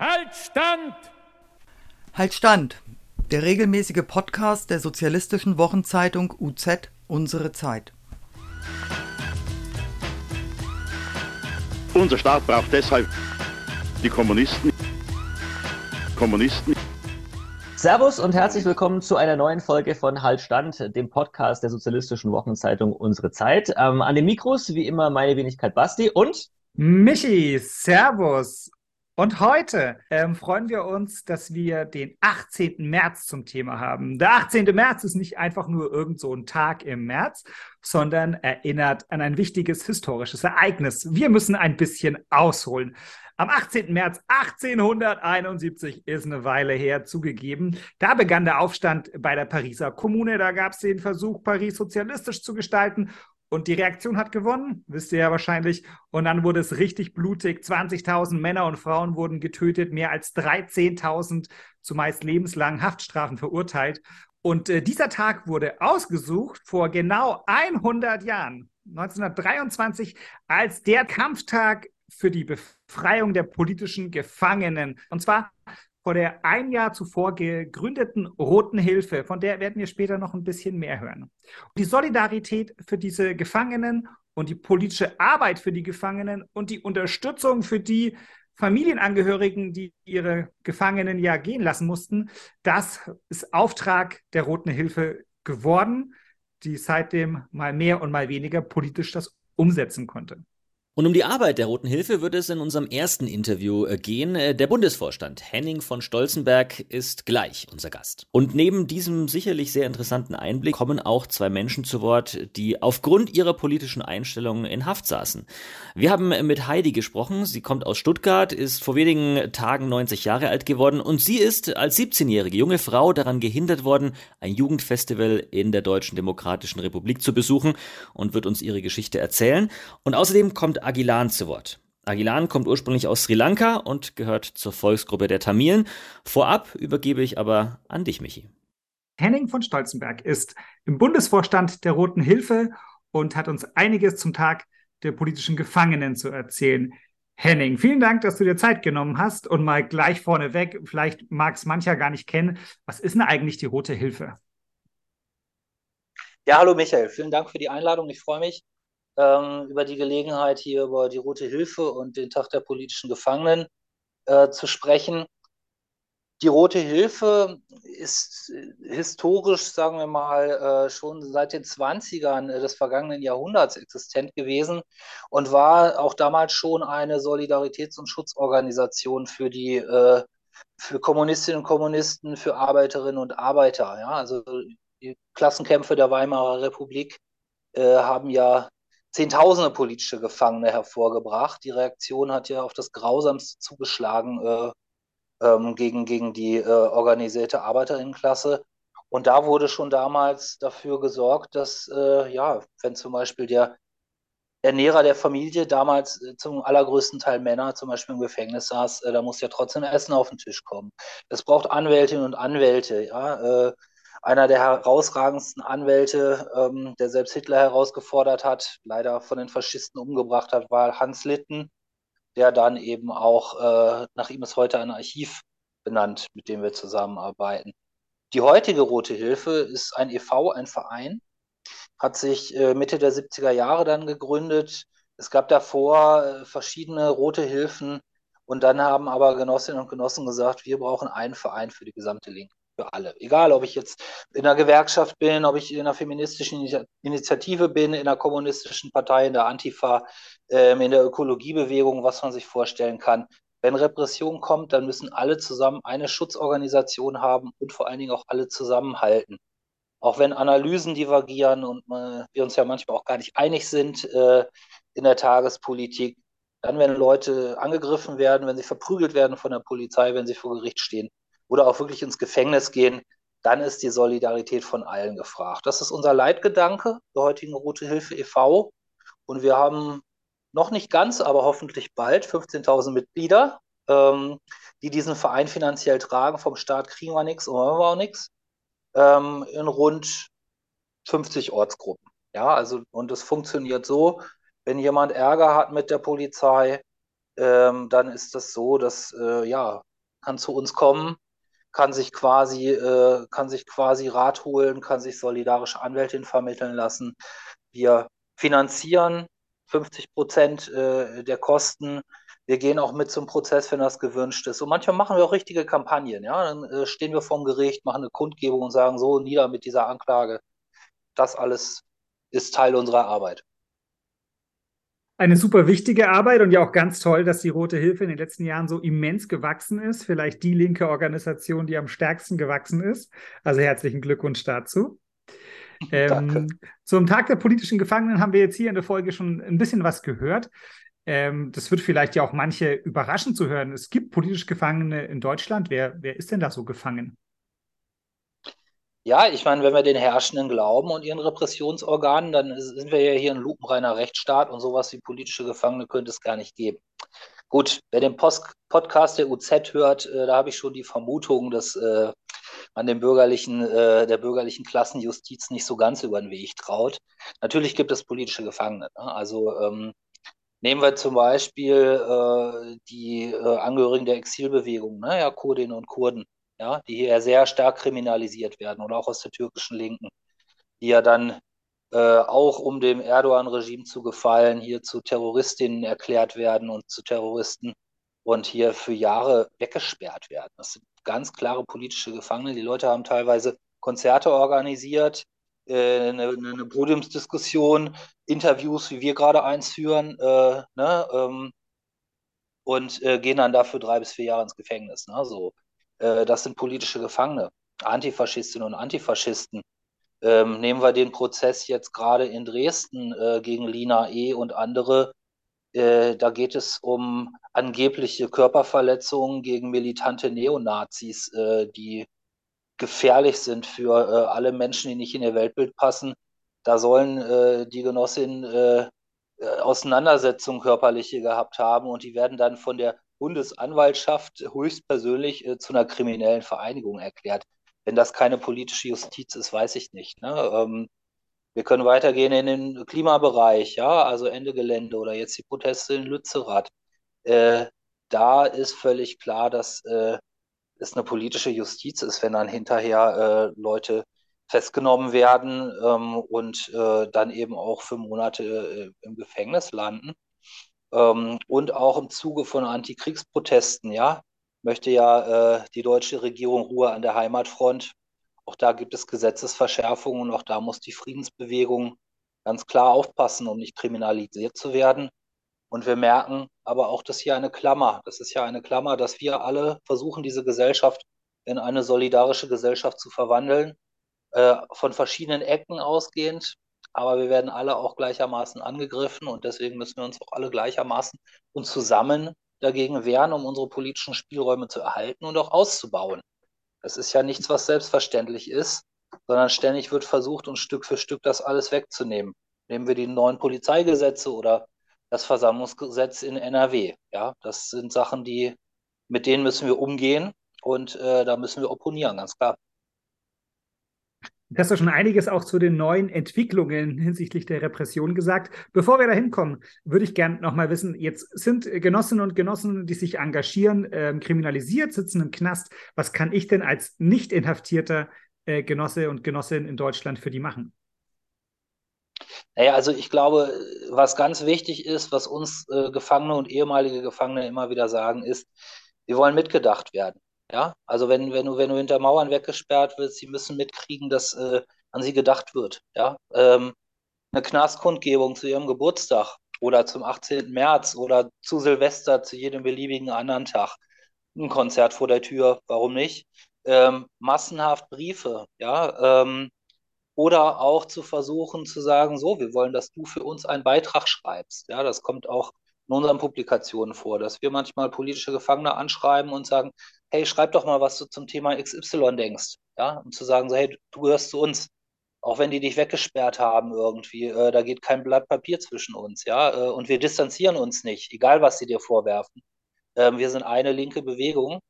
Halt Stand! Halt Stand! Der regelmäßige Podcast der sozialistischen Wochenzeitung UZ Unsere Zeit. Unser Staat braucht deshalb die Kommunisten. Kommunisten. Servus und herzlich willkommen zu einer neuen Folge von Halt Stand, dem Podcast der sozialistischen Wochenzeitung Unsere Zeit. Ähm, an den Mikros wie immer meine Wenigkeit Basti und Michi, Servus. Und heute ähm, freuen wir uns, dass wir den 18. März zum Thema haben. Der 18. März ist nicht einfach nur irgend so ein Tag im März, sondern erinnert an ein wichtiges historisches Ereignis. Wir müssen ein bisschen ausholen. Am 18. März 1871 ist eine Weile her zugegeben. Da begann der Aufstand bei der Pariser Kommune. Da gab es den Versuch, Paris sozialistisch zu gestalten. Und die Reaktion hat gewonnen, wisst ihr ja wahrscheinlich. Und dann wurde es richtig blutig. 20.000 Männer und Frauen wurden getötet, mehr als 13.000 zumeist lebenslangen Haftstrafen verurteilt. Und äh, dieser Tag wurde ausgesucht vor genau 100 Jahren, 1923, als der Kampftag für die Befreiung der politischen Gefangenen. Und zwar vor der ein Jahr zuvor gegründeten Roten Hilfe, von der werden wir später noch ein bisschen mehr hören. Die Solidarität für diese Gefangenen und die politische Arbeit für die Gefangenen und die Unterstützung für die Familienangehörigen, die ihre Gefangenen ja gehen lassen mussten, das ist Auftrag der Roten Hilfe geworden, die seitdem mal mehr und mal weniger politisch das umsetzen konnte. Und um die Arbeit der Roten Hilfe wird es in unserem ersten Interview äh, gehen. Äh, der Bundesvorstand Henning von Stolzenberg ist gleich unser Gast. Und neben diesem sicherlich sehr interessanten Einblick kommen auch zwei Menschen zu Wort, die aufgrund ihrer politischen Einstellungen in Haft saßen. Wir haben mit Heidi gesprochen. Sie kommt aus Stuttgart, ist vor wenigen Tagen 90 Jahre alt geworden und sie ist als 17-jährige junge Frau daran gehindert worden, ein Jugendfestival in der Deutschen Demokratischen Republik zu besuchen und wird uns ihre Geschichte erzählen. Und außerdem kommt Agilan zu Wort. Agilan kommt ursprünglich aus Sri Lanka und gehört zur Volksgruppe der Tamilen. Vorab übergebe ich aber an dich, Michi. Henning von Stolzenberg ist im Bundesvorstand der Roten Hilfe und hat uns einiges zum Tag der politischen Gefangenen zu erzählen. Henning, vielen Dank, dass du dir Zeit genommen hast und mal gleich vorneweg, vielleicht mag es mancher gar nicht kennen, was ist denn eigentlich die Rote Hilfe? Ja, hallo Michael, vielen Dank für die Einladung. Ich freue mich, ähm, über die Gelegenheit, hier über die Rote Hilfe und den Tag der politischen Gefangenen äh, zu sprechen. Die Rote Hilfe ist historisch, sagen wir mal, äh, schon seit den 20ern des vergangenen Jahrhunderts existent gewesen und war auch damals schon eine Solidaritäts- und Schutzorganisation für die äh, für Kommunistinnen und Kommunisten, für Arbeiterinnen und Arbeiter. Ja? Also die Klassenkämpfe der Weimarer Republik äh, haben ja Zehntausende politische Gefangene hervorgebracht. Die Reaktion hat ja auf das Grausamste zugeschlagen äh, ähm, gegen, gegen die äh, organisierte Arbeiterinnenklasse. Und da wurde schon damals dafür gesorgt, dass, äh, ja, wenn zum Beispiel der Ernährer der Familie, damals äh, zum allergrößten Teil Männer, zum Beispiel im Gefängnis saß, äh, da muss ja trotzdem Essen auf den Tisch kommen. Es braucht Anwältinnen und Anwälte, ja, äh, einer der herausragendsten Anwälte, ähm, der selbst Hitler herausgefordert hat, leider von den Faschisten umgebracht hat, war Hans Litten, der dann eben auch, äh, nach ihm ist heute ein Archiv benannt, mit dem wir zusammenarbeiten. Die heutige Rote Hilfe ist ein e.V., ein Verein, hat sich äh, Mitte der 70er Jahre dann gegründet. Es gab davor äh, verschiedene Rote Hilfen und dann haben aber Genossinnen und Genossen gesagt, wir brauchen einen Verein für die gesamte Linke für alle. Egal, ob ich jetzt in einer Gewerkschaft bin, ob ich in einer feministischen Initiative bin, in einer kommunistischen Partei, in der Antifa, ähm, in der Ökologiebewegung, was man sich vorstellen kann. Wenn Repression kommt, dann müssen alle zusammen eine Schutzorganisation haben und vor allen Dingen auch alle zusammenhalten. Auch wenn Analysen divergieren und äh, wir uns ja manchmal auch gar nicht einig sind äh, in der Tagespolitik, dann, wenn Leute angegriffen werden, wenn sie verprügelt werden von der Polizei, wenn sie vor Gericht stehen, oder auch wirklich ins Gefängnis gehen, dann ist die Solidarität von allen gefragt. Das ist unser Leitgedanke der heutigen Rote Hilfe e.V. Und wir haben noch nicht ganz, aber hoffentlich bald 15.000 Mitglieder, ähm, die diesen Verein finanziell tragen. Vom Staat kriegen wir nichts und wollen wir auch nichts. Ähm, in rund 50 Ortsgruppen. Ja, also, und es funktioniert so, wenn jemand Ärger hat mit der Polizei, ähm, dann ist das so, dass äh, ja, kann zu uns kommen, kann sich quasi, äh, kann sich quasi Rat holen, kann sich solidarische Anwältin vermitteln lassen. Wir finanzieren 50 Prozent äh, der Kosten. Wir gehen auch mit zum Prozess, wenn das gewünscht ist. Und manchmal machen wir auch richtige Kampagnen. Ja? Dann äh, stehen wir vorm Gericht, machen eine Kundgebung und sagen so, nieder mit dieser Anklage. Das alles ist Teil unserer Arbeit eine super wichtige Arbeit und ja auch ganz toll, dass die Rote Hilfe in den letzten Jahren so immens gewachsen ist. Vielleicht die linke Organisation, die am stärksten gewachsen ist. Also herzlichen Glückwunsch dazu. Ähm, zum Tag der politischen Gefangenen haben wir jetzt hier in der Folge schon ein bisschen was gehört. Ähm, das wird vielleicht ja auch manche überraschen zu hören. Es gibt politisch Gefangene in Deutschland. Wer, wer ist denn da so gefangen? Ja, ich meine, wenn wir den Herrschenden glauben und ihren Repressionsorganen, dann sind wir ja hier ein lupenreiner Rechtsstaat und sowas wie politische Gefangene könnte es gar nicht geben. Gut, wer den Post Podcast der UZ hört, äh, da habe ich schon die Vermutung, dass äh, man dem bürgerlichen, äh, der bürgerlichen Klassenjustiz nicht so ganz über den Weg traut. Natürlich gibt es politische Gefangene. Ne? Also ähm, nehmen wir zum Beispiel äh, die äh, Angehörigen der Exilbewegung, ne? ja, Kurdinnen und Kurden ja, die hier sehr stark kriminalisiert werden oder auch aus der türkischen Linken, die ja dann äh, auch um dem Erdogan-Regime zu gefallen, hier zu Terroristinnen erklärt werden und zu Terroristen und hier für Jahre weggesperrt werden. Das sind ganz klare politische Gefangene. Die Leute haben teilweise Konzerte organisiert, äh, eine, eine, Podiumsdiskussion, Interviews, wie wir gerade eins führen, äh, ne, ähm, und äh, gehen dann dafür drei bis vier Jahre ins Gefängnis. Ne, so. Äh, das sind politische Gefangene, Antifaschistinnen und Antifaschisten. Ähm, nehmen wir den Prozess jetzt gerade in Dresden äh, gegen Lina E. und andere. Äh, da geht es um angebliche Körperverletzungen gegen militante Neonazis, äh, die gefährlich sind für äh, alle Menschen, die nicht in ihr Weltbild passen. Da sollen die Genossinnen Auseinandersetzungen körperliche gehabt haben und die werden dann von der Bundesanwaltschaft höchstpersönlich äh, zu einer kriminellen Vereinigung erklärt. Wenn das keine politische Justiz ist, weiß ich nicht. Ne? Ähm, wir können weitergehen in den Klimabereich, ja, also Ende Gelände oder jetzt die Proteste in Lützerath. Äh, da ist völlig klar, dass äh, es eine politische Justiz ist, wenn dann hinterher äh, Leute festgenommen werden ähm, und äh, dann eben auch für Monate äh, im Gefängnis landen. Ähm, und auch im Zuge von Antikriegsprotesten, ja, möchte ja äh, die deutsche Regierung Ruhe an der Heimatfront. Auch da gibt es Gesetzesverschärfungen und auch da muss die Friedensbewegung ganz klar aufpassen, um nicht kriminalisiert zu werden. Und wir merken aber auch, dass hier eine Klammer, das ist ja eine Klammer, dass wir alle versuchen, diese Gesellschaft in eine solidarische Gesellschaft zu verwandeln, äh, von verschiedenen Ecken ausgehend aber wir werden alle auch gleichermaßen angegriffen und deswegen müssen wir uns auch alle gleichermaßen und zusammen dagegen wehren, um unsere politischen Spielräume zu erhalten und auch auszubauen. Das ist ja nichts, was selbstverständlich ist, sondern ständig wird versucht, uns Stück für Stück das alles wegzunehmen. Nehmen wir die neuen Polizeigesetze oder das Versammlungsgesetz in NRW. Ja, das sind Sachen, die, mit denen müssen wir umgehen und äh, da müssen wir opponieren, ganz klar. Du hast ja schon einiges auch zu den neuen Entwicklungen hinsichtlich der Repression gesagt. Bevor wir da hinkommen, würde ich gerne nochmal wissen, jetzt sind Genossinnen und Genossen, die sich engagieren, äh, kriminalisiert, sitzen im Knast. Was kann ich denn als nicht inhaftierter äh, Genosse und Genossin in Deutschland für die machen? Naja, also ich glaube, was ganz wichtig ist, was uns äh, Gefangene und ehemalige Gefangene immer wieder sagen, ist, wir wollen mitgedacht werden. Ja, also wenn, wenn du, wenn du hinter Mauern weggesperrt wirst, sie müssen mitkriegen, dass äh, an sie gedacht wird. Ja, ähm, eine Knastkundgebung zu ihrem Geburtstag oder zum 18. März oder zu Silvester, zu jedem beliebigen anderen Tag. Ein Konzert vor der Tür, warum nicht? Ähm, massenhaft Briefe, ja, ähm, oder auch zu versuchen zu sagen, so, wir wollen, dass du für uns einen Beitrag schreibst. Ja, das kommt auch in unseren Publikationen vor, dass wir manchmal politische Gefangene anschreiben und sagen, hey, schreib doch mal, was du zum Thema XY denkst. Ja, um zu sagen, so, hey, du gehörst zu uns. Auch wenn die dich weggesperrt haben irgendwie, äh, da geht kein Blatt Papier zwischen uns, ja, äh, und wir distanzieren uns nicht, egal was sie dir vorwerfen. Ähm, wir sind eine linke Bewegung.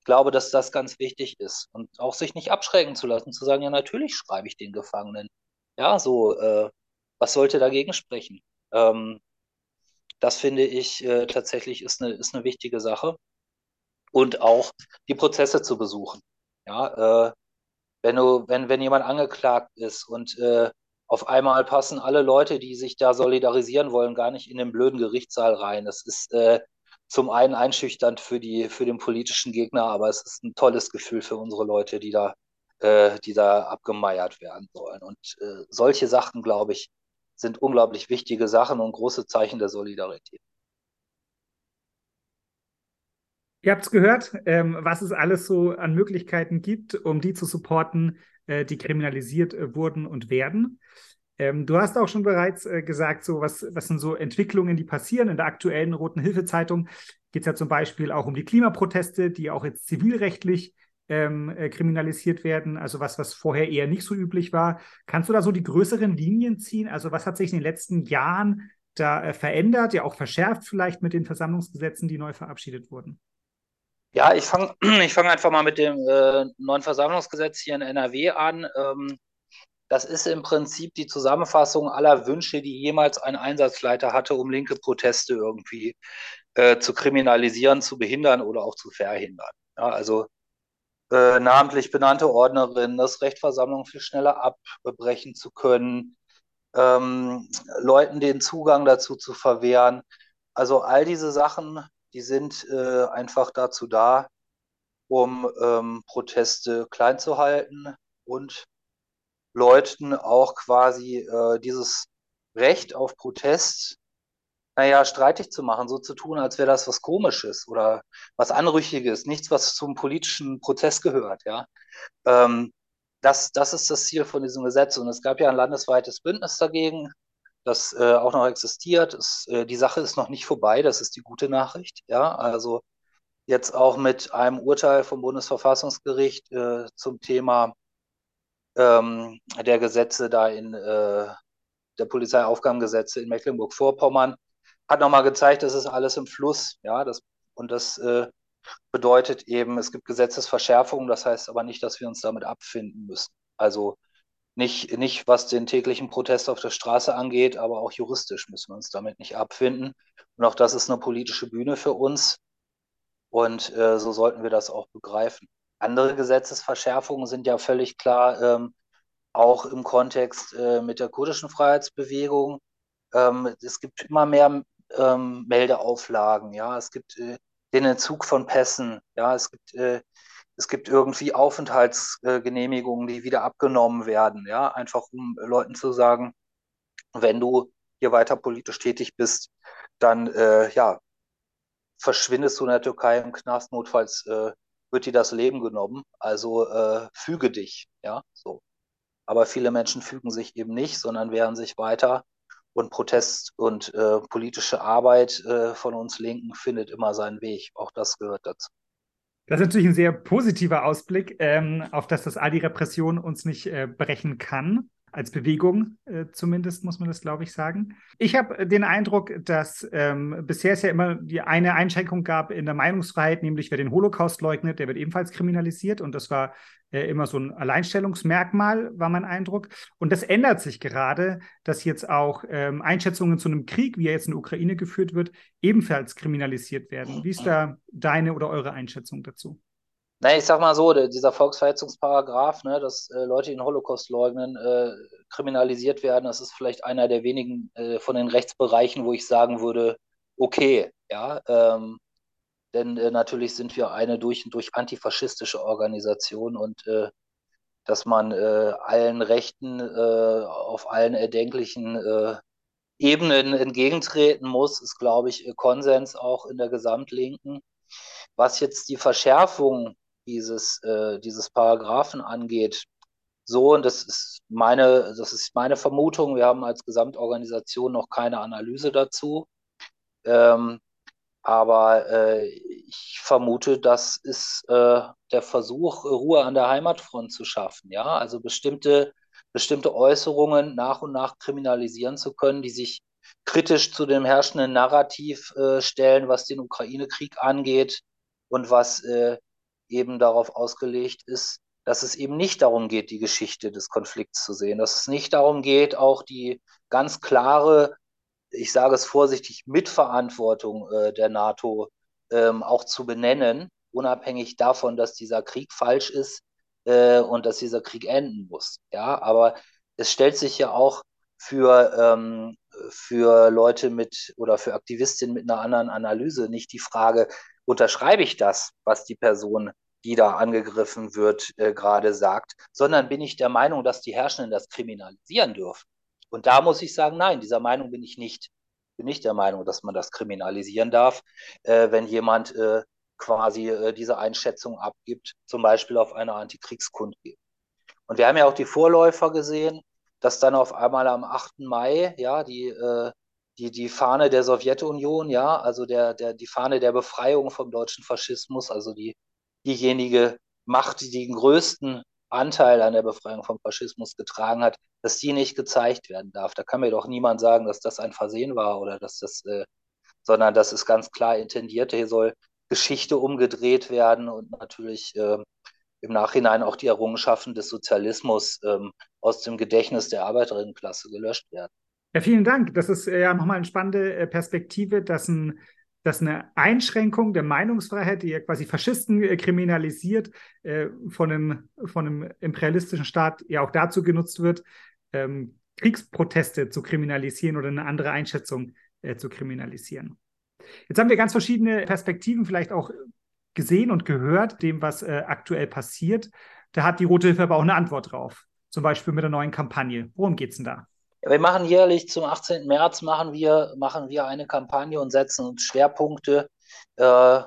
Ich glaube, dass das ganz wichtig ist und auch sich nicht abschrecken zu lassen, zu sagen, ja, natürlich schreibe ich den Gefangenen. Ja, so, äh, was sollte dagegen sprechen? Ähm, das finde ich äh, tatsächlich ist eine, ist eine wichtige Sache. Und auch die Prozesse zu besuchen. Ja, äh, wenn du, wenn, wenn jemand angeklagt ist und äh, auf einmal passen alle Leute, die sich da solidarisieren wollen, gar nicht in den blöden Gerichtssaal rein. Das ist äh, zum einen einschüchternd für die, für den politischen Gegner, aber es ist ein tolles Gefühl für unsere Leute, die da, äh, die da abgemeiert werden sollen. Und äh, solche Sachen, glaube ich, sind unglaublich wichtige Sachen und große Zeichen der Solidarität. Ihr habt es gehört, ähm, was es alles so an Möglichkeiten gibt, um die zu supporten, äh, die kriminalisiert äh, wurden und werden. Ähm, du hast auch schon bereits äh, gesagt, so was, was sind so Entwicklungen, die passieren. In der aktuellen Roten Hilfe-Zeitung geht es ja zum Beispiel auch um die Klimaproteste, die auch jetzt zivilrechtlich ähm, äh, kriminalisiert werden, also was, was vorher eher nicht so üblich war. Kannst du da so die größeren Linien ziehen? Also was hat sich in den letzten Jahren da äh, verändert, ja auch verschärft vielleicht mit den Versammlungsgesetzen, die neu verabschiedet wurden? Ja, ich fange ich fang einfach mal mit dem äh, neuen Versammlungsgesetz hier in NRW an. Ähm, das ist im Prinzip die Zusammenfassung aller Wünsche, die jemals ein Einsatzleiter hatte, um linke Proteste irgendwie äh, zu kriminalisieren, zu behindern oder auch zu verhindern. Ja, also äh, namentlich benannte Ordnerin, das Recht, Versammlungen viel schneller abbrechen zu können, ähm, Leuten den Zugang dazu zu verwehren. Also all diese Sachen, die sind äh, einfach dazu da, um ähm, Proteste klein zu halten und Leuten auch quasi äh, dieses Recht auf Protest, naja, streitig zu machen, so zu tun, als wäre das was Komisches oder was Anrüchiges, nichts, was zum politischen Prozess gehört, ja. Ähm, das, das ist das Ziel von diesem Gesetz. Und es gab ja ein landesweites Bündnis dagegen, das äh, auch noch existiert. Es, äh, die Sache ist noch nicht vorbei, das ist die gute Nachricht. Ja, also jetzt auch mit einem Urteil vom Bundesverfassungsgericht äh, zum Thema ähm, der Gesetze da in äh, der Polizeiaufgabengesetze in Mecklenburg-Vorpommern hat nochmal gezeigt, das ist alles im Fluss. Ja, das, und das äh, bedeutet eben, es gibt Gesetzesverschärfungen, das heißt aber nicht, dass wir uns damit abfinden müssen. Also nicht, nicht was den täglichen Protest auf der Straße angeht, aber auch juristisch müssen wir uns damit nicht abfinden. Und auch das ist eine politische Bühne für uns. Und äh, so sollten wir das auch begreifen. Andere Gesetzesverschärfungen sind ja völlig klar, ähm, auch im Kontext äh, mit der kurdischen Freiheitsbewegung. Ähm, es gibt immer mehr ähm, Meldeauflagen, ja, es gibt äh, den Entzug von Pässen, ja, es gibt, äh, es gibt irgendwie Aufenthaltsgenehmigungen, die wieder abgenommen werden, ja, einfach um Leuten zu sagen, wenn du hier weiter politisch tätig bist, dann äh, ja, verschwindest du in der Türkei im Knast, notfalls äh, wird dir das Leben genommen. Also äh, füge dich, ja, so. Aber viele Menschen fügen sich eben nicht, sondern wehren sich weiter. Und Protest und äh, politische Arbeit äh, von uns Linken findet immer seinen Weg. Auch das gehört dazu. Das ist natürlich ein sehr positiver Ausblick, ähm, auf das, dass all die Repression uns nicht äh, brechen kann als Bewegung äh, zumindest, muss man das, glaube ich, sagen. Ich habe den Eindruck, dass ähm, bisher es ja immer die eine Einschränkung gab in der Meinungsfreiheit, nämlich wer den Holocaust leugnet, der wird ebenfalls kriminalisiert. Und das war äh, immer so ein Alleinstellungsmerkmal, war mein Eindruck. Und das ändert sich gerade, dass jetzt auch ähm, Einschätzungen zu einem Krieg, wie er jetzt in der Ukraine geführt wird, ebenfalls kriminalisiert werden. Wie ist da deine oder eure Einschätzung dazu? Na, ich sag mal so, dieser Volksverhetzungsparagraf, ne, dass äh, Leute, die den Holocaust leugnen, äh, kriminalisiert werden, das ist vielleicht einer der wenigen äh, von den Rechtsbereichen, wo ich sagen würde, okay, ja, ähm, denn äh, natürlich sind wir eine durch und durch antifaschistische Organisation und äh, dass man äh, allen Rechten auf allen erdenklichen Ebenen entgegentreten muss, ist, glaube ich, Konsens auch in der Gesamtlinken. Was jetzt die Verschärfung dieses, äh, dieses Paragraphen angeht, so, und das ist meine, das ist meine Vermutung, wir haben als Gesamtorganisation noch keine Analyse dazu. Ähm, aber äh, ich vermute, das ist äh, der Versuch, Ruhe an der Heimatfront zu schaffen. Ja, also bestimmte, bestimmte Äußerungen nach und nach kriminalisieren zu können, die sich kritisch zu dem herrschenden Narrativ äh, stellen, was den Ukraine-Krieg angeht und was äh, eben darauf ausgelegt ist, dass es eben nicht darum geht, die Geschichte des Konflikts zu sehen, dass es nicht darum geht, auch die ganz klare, ich sage es vorsichtig, Mitverantwortung äh, der NATO ähm, auch zu benennen unabhängig davon, dass dieser Krieg falsch ist äh, und dass dieser Krieg enden muss. Ja, aber es stellt sich ja auch für, ähm, für Leute mit oder für Aktivistinnen mit einer anderen Analyse nicht die Frage, unterschreibe ich das, was die Person, die da angegriffen wird, äh, gerade sagt, sondern bin ich der Meinung, dass die Herrschenden das kriminalisieren dürfen. Und da muss ich sagen, nein, dieser Meinung bin ich nicht. Bin nicht der Meinung, dass man das kriminalisieren darf, äh, wenn jemand äh, quasi äh, diese Einschätzung abgibt, zum Beispiel auf einer Antikriegskundgebung. Und wir haben ja auch die Vorläufer gesehen, dass dann auf einmal am 8. Mai, ja, die, äh, die, die Fahne der Sowjetunion, ja, also der, der, die Fahne der Befreiung vom deutschen Faschismus, also die, diejenige Macht, die den größten Anteil an der Befreiung vom Faschismus getragen hat, dass die nicht gezeigt werden darf. Da kann mir doch niemand sagen, dass das ein Versehen war oder dass das, äh, sondern das ist ganz klar intendiert. Hier soll Geschichte umgedreht werden und natürlich äh, im Nachhinein auch die Errungenschaften des Sozialismus ähm, aus dem Gedächtnis der Arbeiterinnenklasse gelöscht werden. Ja, vielen Dank. Das ist äh, ja nochmal eine spannende äh, Perspektive, dass, ein, dass eine Einschränkung der Meinungsfreiheit, die ja quasi Faschisten äh, kriminalisiert, äh, von, einem, von einem imperialistischen Staat ja auch dazu genutzt wird, ähm, Kriegsproteste zu kriminalisieren oder eine andere Einschätzung äh, zu kriminalisieren. Jetzt haben wir ganz verschiedene Perspektiven vielleicht auch gesehen und gehört, dem, was äh, aktuell passiert. Da hat die Rote Hilfe aber auch eine Antwort drauf. Zum Beispiel mit der neuen Kampagne. Worum geht es denn da? Wir machen jährlich zum 18. März machen wir, machen wir eine Kampagne und setzen uns Schwerpunkte. Äh,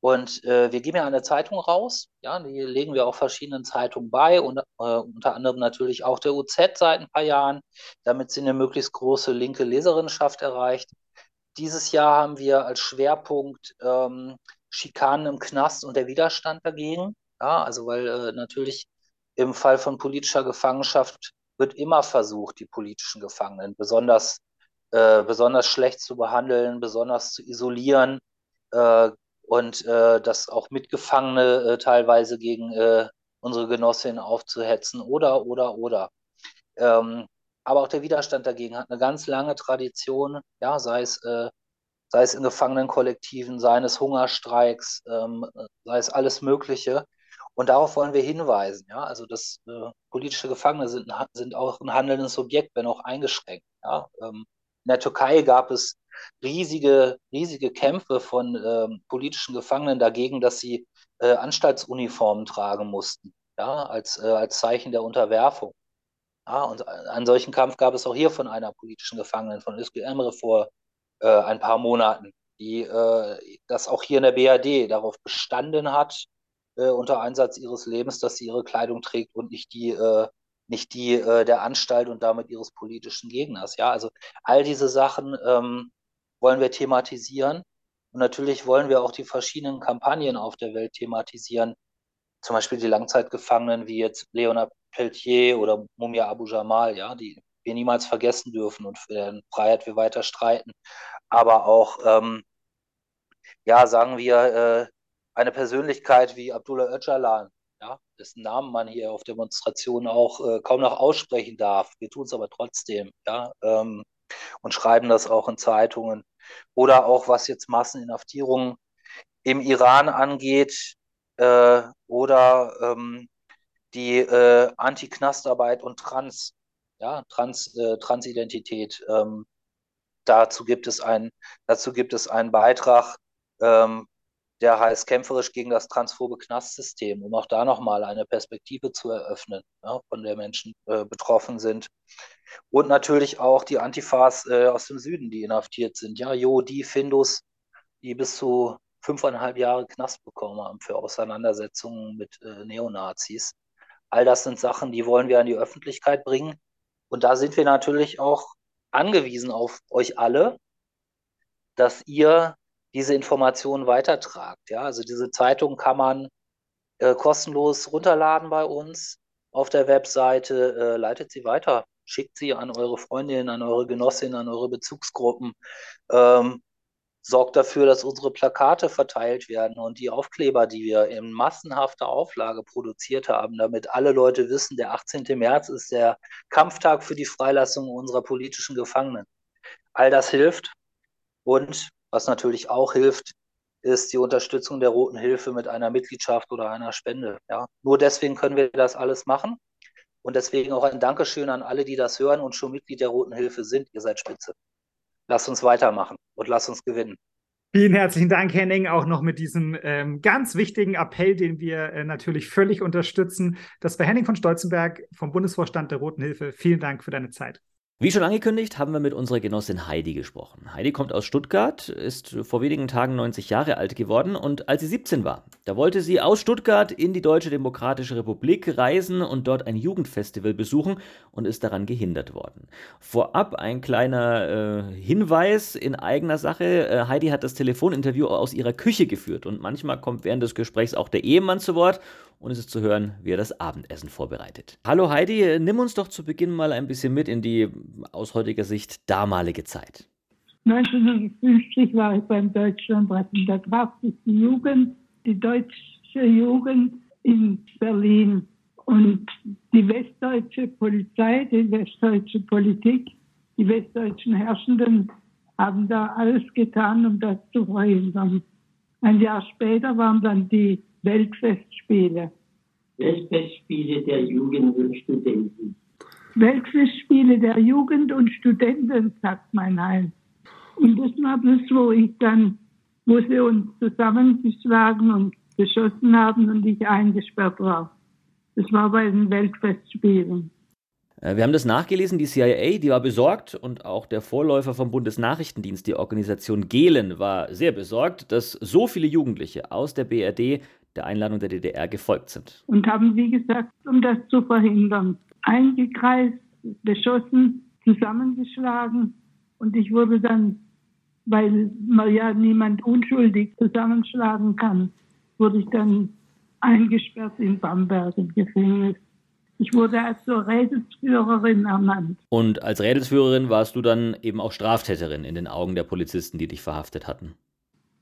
und äh, wir geben ja eine Zeitung raus. Ja, die legen wir auch verschiedenen Zeitungen bei und äh, unter anderem natürlich auch der UZ seit ein paar Jahren, damit sie eine möglichst große linke Leserinnenschaft erreicht. Dieses Jahr haben wir als Schwerpunkt ähm, Schikanen im Knast und der Widerstand dagegen. Ja, also weil äh, natürlich im Fall von politischer Gefangenschaft wird immer versucht, die politischen Gefangenen besonders, äh, besonders schlecht zu behandeln, besonders zu isolieren äh, und äh, das auch Mitgefangene äh, teilweise gegen äh, unsere Genossinnen aufzuhetzen oder, oder, oder. Ähm, aber auch der Widerstand dagegen hat eine ganz lange Tradition, ja, sei es sei es in Gefangenenkollektiven, sei es Hungerstreiks, ähm, sei es alles Mögliche. Und darauf wollen wir hinweisen. Ja? Also, dass äh, politische Gefangene sind, sind auch ein handelndes Subjekt, wenn auch eingeschränkt. Ja? Ähm, in der Türkei gab es riesige, riesige Kämpfe von ähm, politischen Gefangenen dagegen, dass sie äh, Anstaltsuniformen tragen mussten, ja? als, äh, als Zeichen der Unterwerfung. Ja, und einen solchen Kampf gab es auch hier von einer politischen Gefangenen, von Özgür Emre vor äh, ein paar Monaten, die äh, das auch hier in der BRD darauf bestanden hat, äh, unter Einsatz ihres Lebens, dass sie ihre Kleidung trägt und nicht die, äh, nicht die äh, der Anstalt und damit ihres politischen Gegners. Ja, also all diese Sachen ähm, wollen wir thematisieren. Und natürlich wollen wir auch die verschiedenen Kampagnen auf der Welt thematisieren. Zum Beispiel die Langzeitgefangenen wie jetzt Leonard Peltier oder Mumia Abu Jamal, ja, die wir niemals vergessen dürfen und für deren Freiheit wir weiter streiten. Aber auch, ähm, ja, sagen wir, äh, eine Persönlichkeit wie Abdullah Öcalan, ja, dessen Namen man hier auf Demonstrationen auch äh, kaum noch aussprechen darf. Wir tun es aber trotzdem, ja, ähm, und schreiben das auch in Zeitungen. Oder auch was jetzt Masseninhaftierungen im Iran angeht äh, oder ähm, die äh, Anti-Knastarbeit und Trans ja, Trans, äh, Transidentität. Ähm, dazu, gibt es ein, dazu gibt es einen Beitrag, ähm, der heißt Kämpferisch gegen das transphobe Knastsystem, um auch da nochmal eine Perspektive zu eröffnen, ja, von der Menschen äh, betroffen sind. Und natürlich auch die Antifas äh, aus dem Süden, die inhaftiert sind. Ja, Jo, die Findus, die bis zu fünfeinhalb Jahre Knast bekommen haben für Auseinandersetzungen mit äh, Neonazis. All das sind Sachen, die wollen wir an die Öffentlichkeit bringen. Und da sind wir natürlich auch angewiesen auf euch alle, dass ihr diese Informationen weitertragt. Ja, also diese Zeitung kann man äh, kostenlos runterladen bei uns auf der Webseite. Äh, leitet sie weiter, schickt sie an eure Freundinnen, an eure Genossinnen, an eure Bezugsgruppen. Ähm, sorgt dafür, dass unsere Plakate verteilt werden und die Aufkleber, die wir in massenhafter Auflage produziert haben, damit alle Leute wissen, der 18. März ist der Kampftag für die Freilassung unserer politischen Gefangenen. All das hilft. Und was natürlich auch hilft, ist die Unterstützung der Roten Hilfe mit einer Mitgliedschaft oder einer Spende. Ja. Nur deswegen können wir das alles machen. Und deswegen auch ein Dankeschön an alle, die das hören und schon Mitglied der Roten Hilfe sind. Ihr seid spitze. Lasst uns weitermachen und lasst uns gewinnen. Vielen herzlichen Dank, Henning, auch noch mit diesem ähm, ganz wichtigen Appell, den wir äh, natürlich völlig unterstützen. Das war Henning von Stolzenberg vom Bundesvorstand der Roten Hilfe. Vielen Dank für deine Zeit. Wie schon angekündigt, haben wir mit unserer Genossin Heidi gesprochen. Heidi kommt aus Stuttgart, ist vor wenigen Tagen 90 Jahre alt geworden und als sie 17 war, da wollte sie aus Stuttgart in die Deutsche Demokratische Republik reisen und dort ein Jugendfestival besuchen und ist daran gehindert worden. Vorab ein kleiner äh, Hinweis in eigener Sache. Äh, Heidi hat das Telefoninterview aus ihrer Küche geführt und manchmal kommt während des Gesprächs auch der Ehemann zu Wort und es ist zu hören, wie er das Abendessen vorbereitet. Hallo Heidi, nimm uns doch zu Beginn mal ein bisschen mit in die aus heutiger Sicht damalige Zeit. 1950 war ich beim Deutschlandrat und da traf sich die Jugend, die deutsche Jugend in Berlin und die westdeutsche Polizei, die westdeutsche Politik, die westdeutschen Herrschenden haben da alles getan, um das zu verhindern. Ein Jahr später waren dann die Weltfestspiele. Weltfestspiele der Jugend und Studenten. Weltfestspiele der Jugend und Studenten, sagt mein Heim. Und das war das, wo ich dann, wo sie uns zusammengeschlagen und beschossen haben und ich eingesperrt war. Das war bei den Weltfestspielen. Äh, wir haben das nachgelesen, die CIA, die war besorgt und auch der Vorläufer vom Bundesnachrichtendienst, die Organisation Gehlen, war sehr besorgt, dass so viele Jugendliche aus der BRD der Einladung der DDR gefolgt sind. Und haben, wie gesagt, um das zu verhindern, eingekreist, beschossen, zusammengeschlagen. Und ich wurde dann, weil man ja niemand unschuldig zusammenschlagen kann, wurde ich dann eingesperrt in Bamberg im Gefängnis. Ich wurde als zur Rädelsführerin ernannt. Und als Rädelsführerin warst du dann eben auch Straftäterin in den Augen der Polizisten, die dich verhaftet hatten.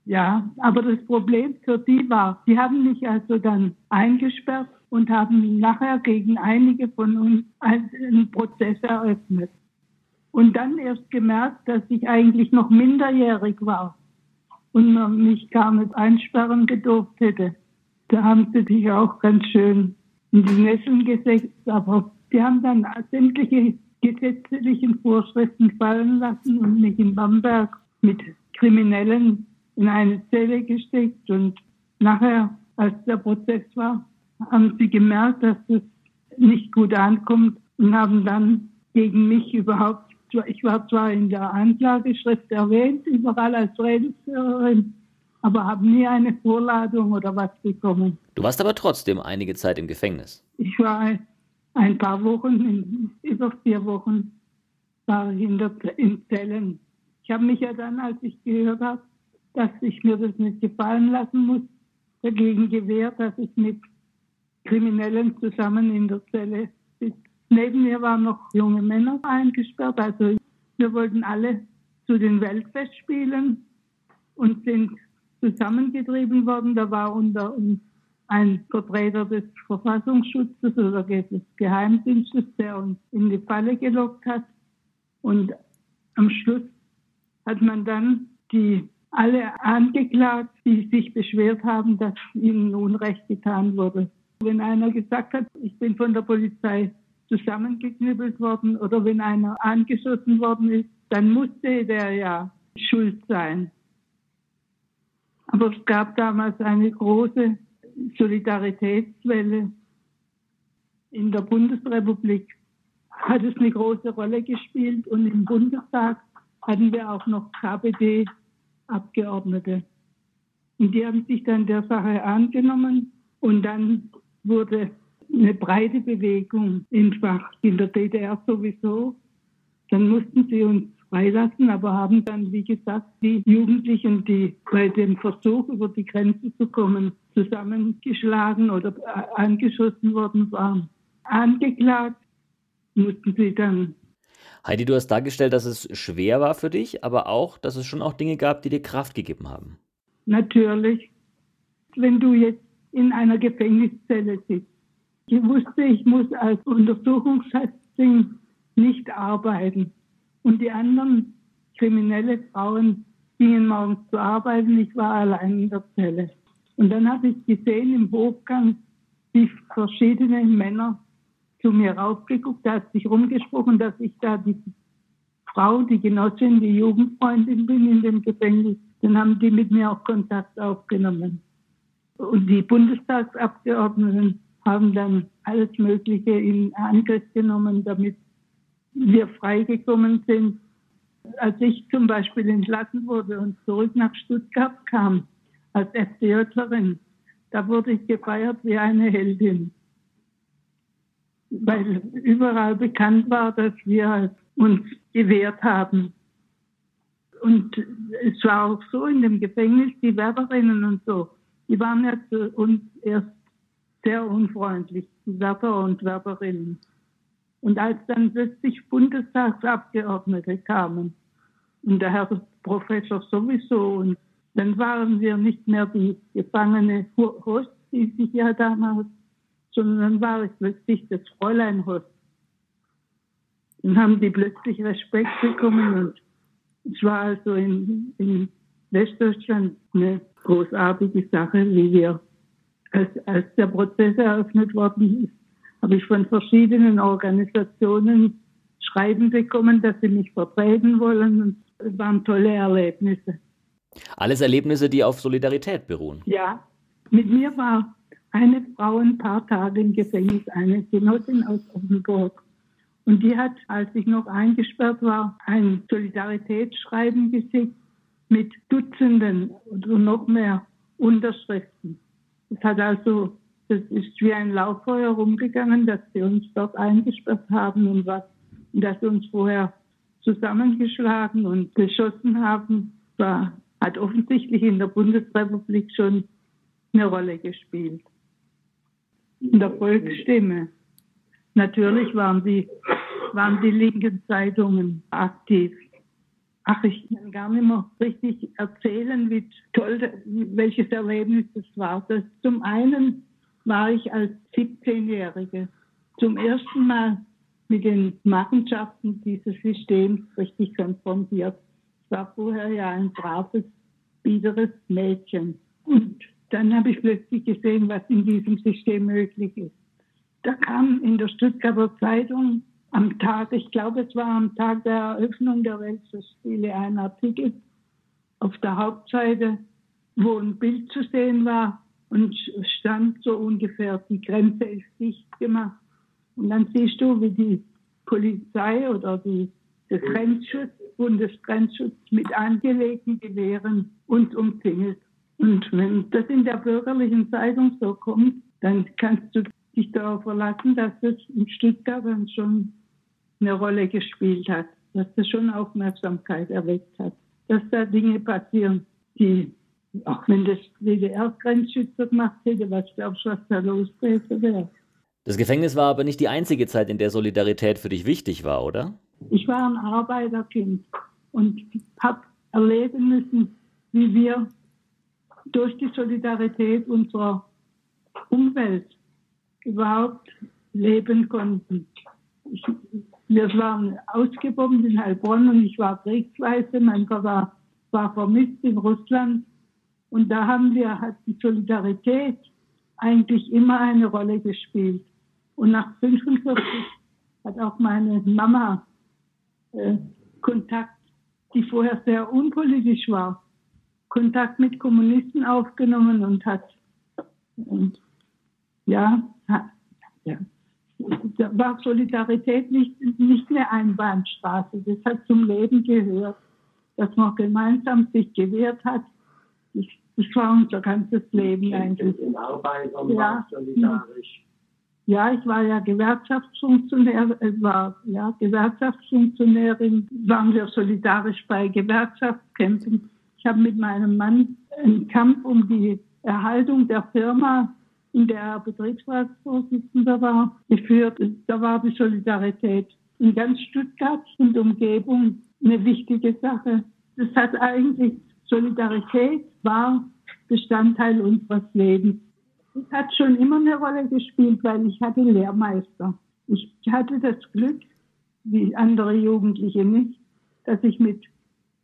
Ja, aber das Problem für die war, die haben mich also dann eingesperrt und haben nachher gegen einige von uns einen Prozess eröffnet. Und dann erst gemerkt, dass ich eigentlich noch minderjährig war und man mich gar nicht einsperren gedurft hätte. Da haben sie sich auch ganz schön in die Nesseln gesetzt, aber die haben dann sämtliche gesetzlichen Vorschriften fallen lassen und mich in Bamberg mit Kriminellen in eine Zelle gesteckt und nachher, als der Prozess war, haben sie gemerkt, dass es nicht gut ankommt und haben dann gegen mich überhaupt, ich war zwar in der Anklageschrift erwähnt, überall als Redelsführerin, aber habe nie eine Vorladung oder was bekommen. Du warst aber trotzdem einige Zeit im Gefängnis. Ich war ein paar Wochen, über vier Wochen, war ich in, der, in Zellen. Ich habe mich ja dann, als ich gehört habe, dass ich mir das nicht gefallen lassen muss, dagegen gewehrt, dass ich mit Kriminellen zusammen in der Zelle sitze. Neben mir waren noch junge Männer eingesperrt, also wir wollten alle zu den Weltfestspielen und sind zusammengetrieben worden. Da war unter uns ein Vertreter des Verfassungsschutzes oder des Geheimdienstes, der uns in die Falle gelockt hat. Und am Schluss hat man dann die alle angeklagt, die sich beschwert haben, dass ihnen Unrecht getan wurde. Wenn einer gesagt hat, ich bin von der Polizei zusammengeknüppelt worden oder wenn einer angeschossen worden ist, dann musste der ja schuld sein. Aber es gab damals eine große Solidaritätswelle in der Bundesrepublik. Hat es eine große Rolle gespielt und im Bundestag hatten wir auch noch KPD Abgeordnete. Und die haben sich dann der Sache angenommen und dann wurde eine breite Bewegung entfacht, in der DDR sowieso. Dann mussten sie uns freilassen, aber haben dann, wie gesagt, die Jugendlichen, die bei dem Versuch, über die Grenze zu kommen, zusammengeschlagen oder angeschossen worden waren, angeklagt, mussten sie dann Heidi, du hast dargestellt, dass es schwer war für dich, aber auch, dass es schon auch Dinge gab, die dir Kraft gegeben haben. Natürlich. Wenn du jetzt in einer Gefängniszelle sitzt. Ich wusste, ich muss als Untersuchungshäftling nicht arbeiten. Und die anderen kriminelle Frauen gingen morgens zur Arbeit und ich war allein in der Zelle. Und dann habe ich gesehen im Hofgang, wie verschiedene Männer zu mir raufgeguckt, da hat sich rumgesprochen, dass ich da die Frau, die Genossin, die Jugendfreundin bin in dem Gefängnis. Dann haben die mit mir auch Kontakt aufgenommen. Und die Bundestagsabgeordneten haben dann alles Mögliche in Angriff genommen, damit wir freigekommen sind. Als ich zum Beispiel entlassen wurde und zurück nach Stuttgart kam, als FDJlerin, da wurde ich gefeiert wie eine Heldin. Weil überall bekannt war, dass wir uns gewehrt haben. Und es war auch so in dem Gefängnis, die Werberinnen und so, die waren ja zu uns erst sehr unfreundlich, die Werber und Werberinnen. Und als dann plötzlich Bundestagsabgeordnete kamen und der Herr Professor sowieso, und dann waren wir nicht mehr die gefangene Host, die sich ja damals, sondern dann war ich plötzlich das Fräulein Host. Dann haben die plötzlich Respekt bekommen und es war also in, in Westdeutschland eine großartige Sache, wie wir, als, als der Prozess eröffnet worden ist, habe ich von verschiedenen Organisationen Schreiben bekommen, dass sie mich vertreten wollen. Und es waren tolle Erlebnisse. Alles Erlebnisse, die auf Solidarität beruhen. Ja, mit mir war eine Frau ein paar Tage im Gefängnis, eine Genossin aus Offenburg. Und die hat, als ich noch eingesperrt war, ein Solidaritätsschreiben geschickt mit Dutzenden oder noch mehr Unterschriften. Es hat also, das ist wie ein Lauffeuer rumgegangen, dass sie uns dort eingesperrt haben und was, und dass sie uns vorher zusammengeschlagen und beschossen haben, war, hat offensichtlich in der Bundesrepublik schon eine Rolle gespielt. In der Volksstimme. Natürlich waren die, waren die linken Zeitungen aktiv. Ach, ich kann gar nicht mehr richtig erzählen, wie toll, welches Erlebnis das war. Das, zum einen war ich als 17-Jährige zum ersten Mal mit den Machenschaften dieses Systems richtig konfrontiert. Ich war vorher ja ein braves, biederes Mädchen. Und dann habe ich plötzlich gesehen, was in diesem System möglich ist. Da kam in der Stuttgarter Zeitung am Tag, ich glaube, es war am Tag der Eröffnung der Weltspiele, ein Artikel auf der Hauptseite, wo ein Bild zu sehen war und stand so ungefähr, die Grenze ist dicht gemacht. Und dann siehst du, wie die Polizei oder die, der Grenzschutz, Bundesgrenzschutz mit angelegten Gewehren uns umzingelt. Und wenn das in der bürgerlichen Zeitung so kommt, dann kannst du dich darauf verlassen, dass das in Stuttgart dann schon eine Rolle gespielt hat, dass das schon Aufmerksamkeit erweckt hat, dass da Dinge passieren, die, auch wenn das DDR-Grenzschützer gemacht hätte, was glaubst du, was da los wäre? Das Gefängnis war aber nicht die einzige Zeit, in der Solidarität für dich wichtig war, oder? Ich war ein Arbeiterkind und habe erleben müssen, wie wir durch die Solidarität unserer Umwelt überhaupt leben konnten. Ich, wir waren ausgebombt in Heilbronn und ich war kriegsweise. Mein Vater war vermisst in Russland. Und da haben wir, hat die Solidarität eigentlich immer eine Rolle gespielt. Und nach 45 hat auch meine Mama äh, Kontakt, die vorher sehr unpolitisch war, Kontakt mit Kommunisten aufgenommen und hat, und, ja, hat, ja, da war Solidarität nicht, nicht eine Einbahnstraße. Das hat zum Leben gehört, dass man gemeinsam sich gewehrt hat. Das, das war unser ganzes Leben eigentlich. Ja, solidarisch. Ja, ich war ja Gewerkschaftsfunktionär, äh, war ja Gewerkschaftsfunktionärin, waren wir solidarisch bei Gewerkschaftskämpfen. Ich habe mit meinem Mann einen Kampf um die Erhaltung der Firma in der er Betriebsratsvorsitzender war, geführt. Da war die Solidarität in ganz Stuttgart und Umgebung eine wichtige Sache. Das hat eigentlich, Solidarität war Bestandteil unseres Lebens. Es hat schon immer eine Rolle gespielt, weil ich hatte Lehrmeister. Ich hatte das Glück, wie andere Jugendliche nicht, dass ich mit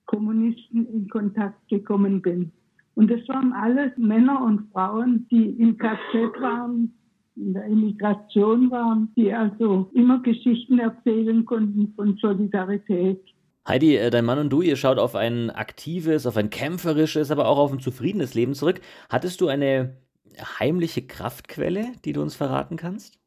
Kommunisten in Kontakt gekommen bin. Und das waren alles Männer und Frauen, die im KZ waren, in der Immigration waren, die also immer Geschichten erzählen konnten von Solidarität. Heidi, äh, dein Mann und du, ihr schaut auf ein aktives, auf ein kämpferisches, aber auch auf ein zufriedenes Leben zurück. Hattest du eine heimliche Kraftquelle, die du uns verraten kannst?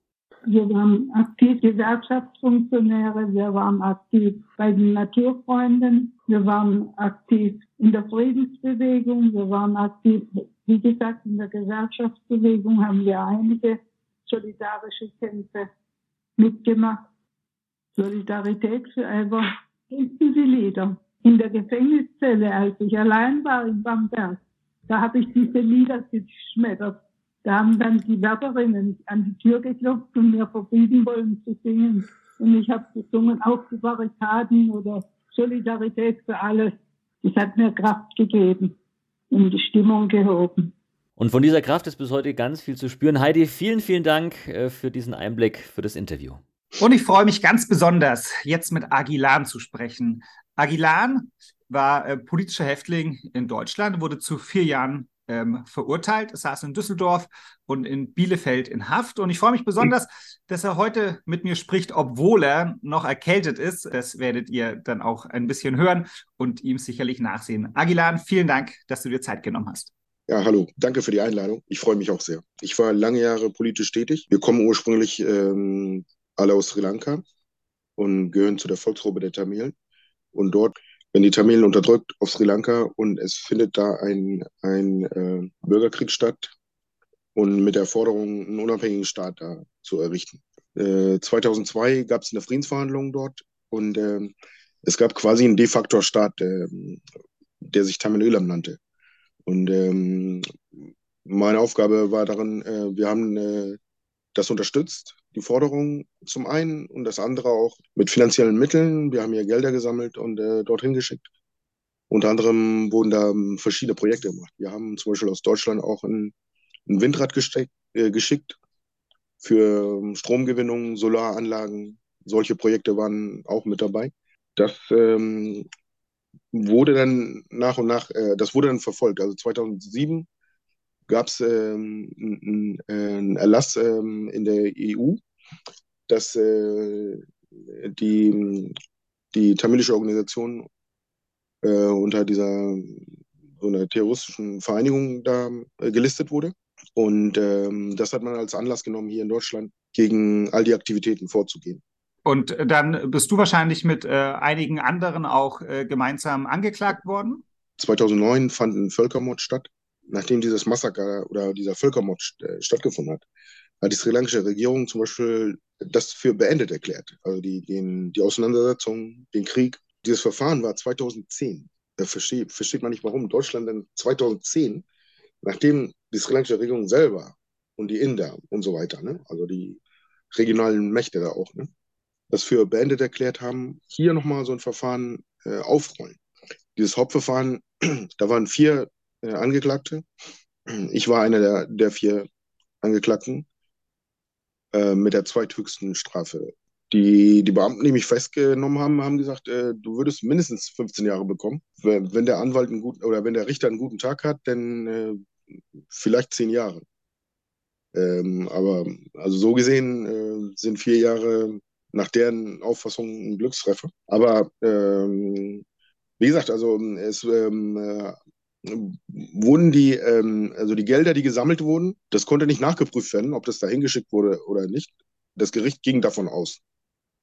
Wir waren aktiv Gewerkschaftsfunktionäre, wir waren aktiv bei den Naturfreunden, wir waren aktiv in der Friedensbewegung, wir waren aktiv, wie gesagt, in der Gewerkschaftsbewegung haben wir einige solidarische Kämpfe mitgemacht. Solidarität für Ever, hinten die Lieder. In der Gefängniszelle, als ich allein war in Bamberg, da habe ich diese Lieder geschmettert. Da haben dann die Wärterinnen an die Tür geklopft und mir verbieten wollen zu singen. Und ich habe gesungen, auf die Barrikaden oder Solidarität für alles. Das hat mir Kraft gegeben und die Stimmung gehoben. Und von dieser Kraft ist bis heute ganz viel zu spüren. Heidi, vielen, vielen Dank äh, für diesen Einblick, für das Interview. Und ich freue mich ganz besonders, jetzt mit Agilan zu sprechen. Agilan war äh, politischer Häftling in Deutschland, wurde zu vier Jahren ähm, verurteilt. Er saß in Düsseldorf und in Bielefeld in Haft. Und ich freue mich besonders, dass er heute mit mir spricht, obwohl er noch erkältet ist. Das werdet ihr dann auch ein bisschen hören und ihm sicherlich nachsehen. Agilan, vielen Dank, dass du dir Zeit genommen hast. Ja, hallo. Danke für die Einladung. Ich freue mich auch sehr. Ich war lange Jahre politisch tätig. Wir kommen ursprünglich ähm, alle aus Sri Lanka und gehören zu der Volksgruppe der Tamilen. Und dort werden die Tamilen unterdrückt auf Sri Lanka und es findet da ein, ein äh, Bürgerkrieg statt und mit der Forderung, einen unabhängigen Staat da zu errichten. Äh, 2002 gab es eine Friedensverhandlung dort und äh, es gab quasi einen de facto Staat, der, der sich Tamil Elam nannte. Und ähm, meine Aufgabe war darin, äh, wir haben das unterstützt, die Forderung zum einen und das andere auch mit finanziellen Mitteln. Wir haben hier Gelder gesammelt und äh, dorthin geschickt. Unter anderem wurden da ähm, verschiedene Projekte gemacht. Wir haben zum Beispiel aus Deutschland auch ein, ein Windrad gesteckt, äh, geschickt für ähm, Stromgewinnung, Solaranlagen. Solche Projekte waren auch mit dabei. Das ähm, wurde dann nach und nach, äh, das wurde dann verfolgt. Also 2007 gab es ähm, einen Erlass ähm, in der EU, dass äh, die, die tamilische Organisation äh, unter dieser so einer terroristischen Vereinigung da äh, gelistet wurde. Und ähm, das hat man als Anlass genommen, hier in Deutschland gegen all die Aktivitäten vorzugehen. Und dann bist du wahrscheinlich mit einigen anderen auch gemeinsam angeklagt worden? 2009 fand ein Völkermord statt nachdem dieses Massaker oder dieser Völkermord äh, stattgefunden hat, hat die sri lankische Regierung zum Beispiel das für beendet erklärt. Also die, den, die Auseinandersetzung, den Krieg. Dieses Verfahren war 2010. Da versteht, versteht man nicht, warum Deutschland dann 2010, nachdem die sri lankische Regierung selber und die Inder und so weiter, ne? also die regionalen Mächte da auch, ne? das für beendet erklärt haben, hier nochmal so ein Verfahren äh, aufrollen. Dieses Hauptverfahren, da waren vier äh, Angeklagte. Ich war einer der, der vier Angeklagten äh, mit der zweithöchsten Strafe. Die, die Beamten, die mich festgenommen haben, haben gesagt, äh, du würdest mindestens 15 Jahre bekommen. Wenn der Anwalt einen guten oder wenn der Richter einen guten Tag hat, dann äh, vielleicht zehn Jahre. Ähm, aber also so gesehen äh, sind vier Jahre nach deren Auffassung ein Glückstreffer. Aber ähm, wie gesagt, also es ähm, äh, wurden die, ähm, also die Gelder, die gesammelt wurden, das konnte nicht nachgeprüft werden, ob das da hingeschickt wurde oder nicht. Das Gericht ging davon aus.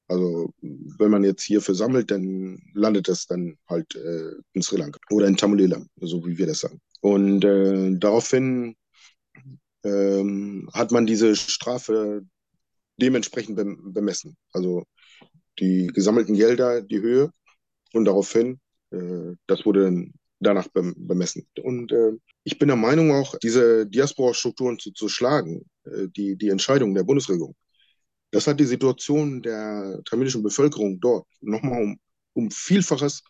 Also wenn man jetzt hier versammelt, dann landet das dann halt äh, in Sri Lanka oder in Tamil so wie wir das sagen. Und äh, daraufhin ähm, hat man diese Strafe dementsprechend bemessen. Also die gesammelten Gelder, die Höhe und daraufhin, äh, das wurde dann danach bemessen. Und äh, ich bin der Meinung auch, diese Diaspora-Strukturen zu, zu schlagen, äh, die, die Entscheidung der Bundesregierung, das hat die Situation der tamilischen Bevölkerung dort nochmal um, um Vielfaches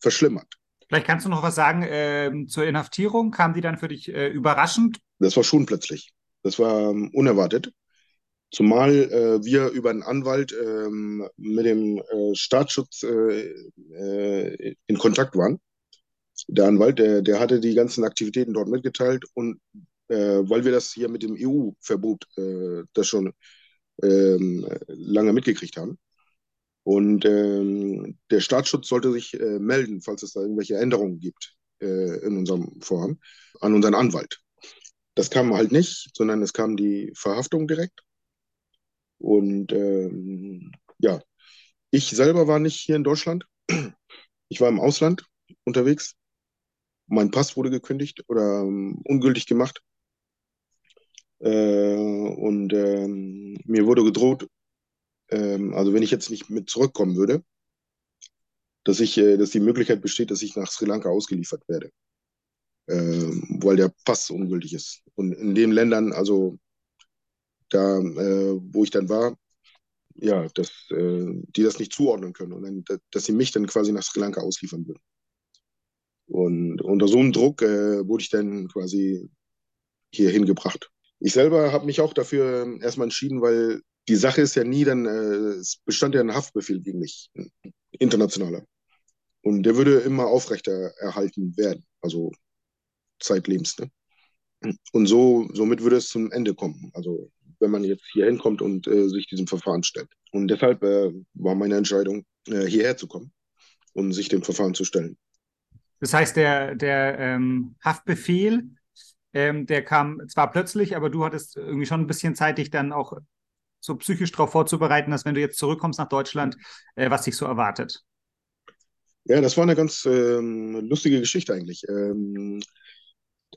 verschlimmert. Vielleicht kannst du noch was sagen äh, zur Inhaftierung. Kam die dann für dich äh, überraschend? Das war schon plötzlich. Das war ähm, unerwartet. Zumal äh, wir über einen Anwalt ähm, mit dem äh, Staatsschutz äh, äh, in Kontakt waren. Der Anwalt, der, der hatte die ganzen Aktivitäten dort mitgeteilt und äh, weil wir das hier mit dem EU-Verbot äh, das schon ähm, lange mitgekriegt haben. Und ähm, der Staatsschutz sollte sich äh, melden, falls es da irgendwelche Änderungen gibt äh, in unserem Vorhaben, an unseren Anwalt. Das kam halt nicht, sondern es kam die Verhaftung direkt. Und ähm, ja, ich selber war nicht hier in Deutschland. Ich war im Ausland unterwegs. Mein Pass wurde gekündigt oder ähm, ungültig gemacht. Äh, und ähm, mir wurde gedroht, ähm, also wenn ich jetzt nicht mit zurückkommen würde, dass ich, äh, dass die Möglichkeit besteht, dass ich nach Sri Lanka ausgeliefert werde, ähm, weil der Pass ungültig ist. Und in den Ländern, also da, äh, wo ich dann war, ja, dass äh, die das nicht zuordnen können und dann, dass sie mich dann quasi nach Sri Lanka ausliefern würden. Und unter so einem Druck äh, wurde ich dann quasi hier hingebracht. Ich selber habe mich auch dafür erstmal entschieden, weil die Sache ist ja nie dann, äh, es bestand ja ein Haftbefehl gegen mich, internationaler. Und der würde immer aufrechter erhalten werden, also zeitlebens. Ne? Und so, somit würde es zum Ende kommen. Also wenn man jetzt hier hinkommt und äh, sich diesem Verfahren stellt. Und deshalb äh, war meine Entscheidung, äh, hierher zu kommen und sich dem Verfahren zu stellen. Das heißt, der, der ähm, Haftbefehl, ähm, der kam zwar plötzlich, aber du hattest irgendwie schon ein bisschen Zeit, dich dann auch so psychisch darauf vorzubereiten, dass wenn du jetzt zurückkommst nach Deutschland, äh, was dich so erwartet? Ja, das war eine ganz ähm, lustige Geschichte eigentlich. Ähm,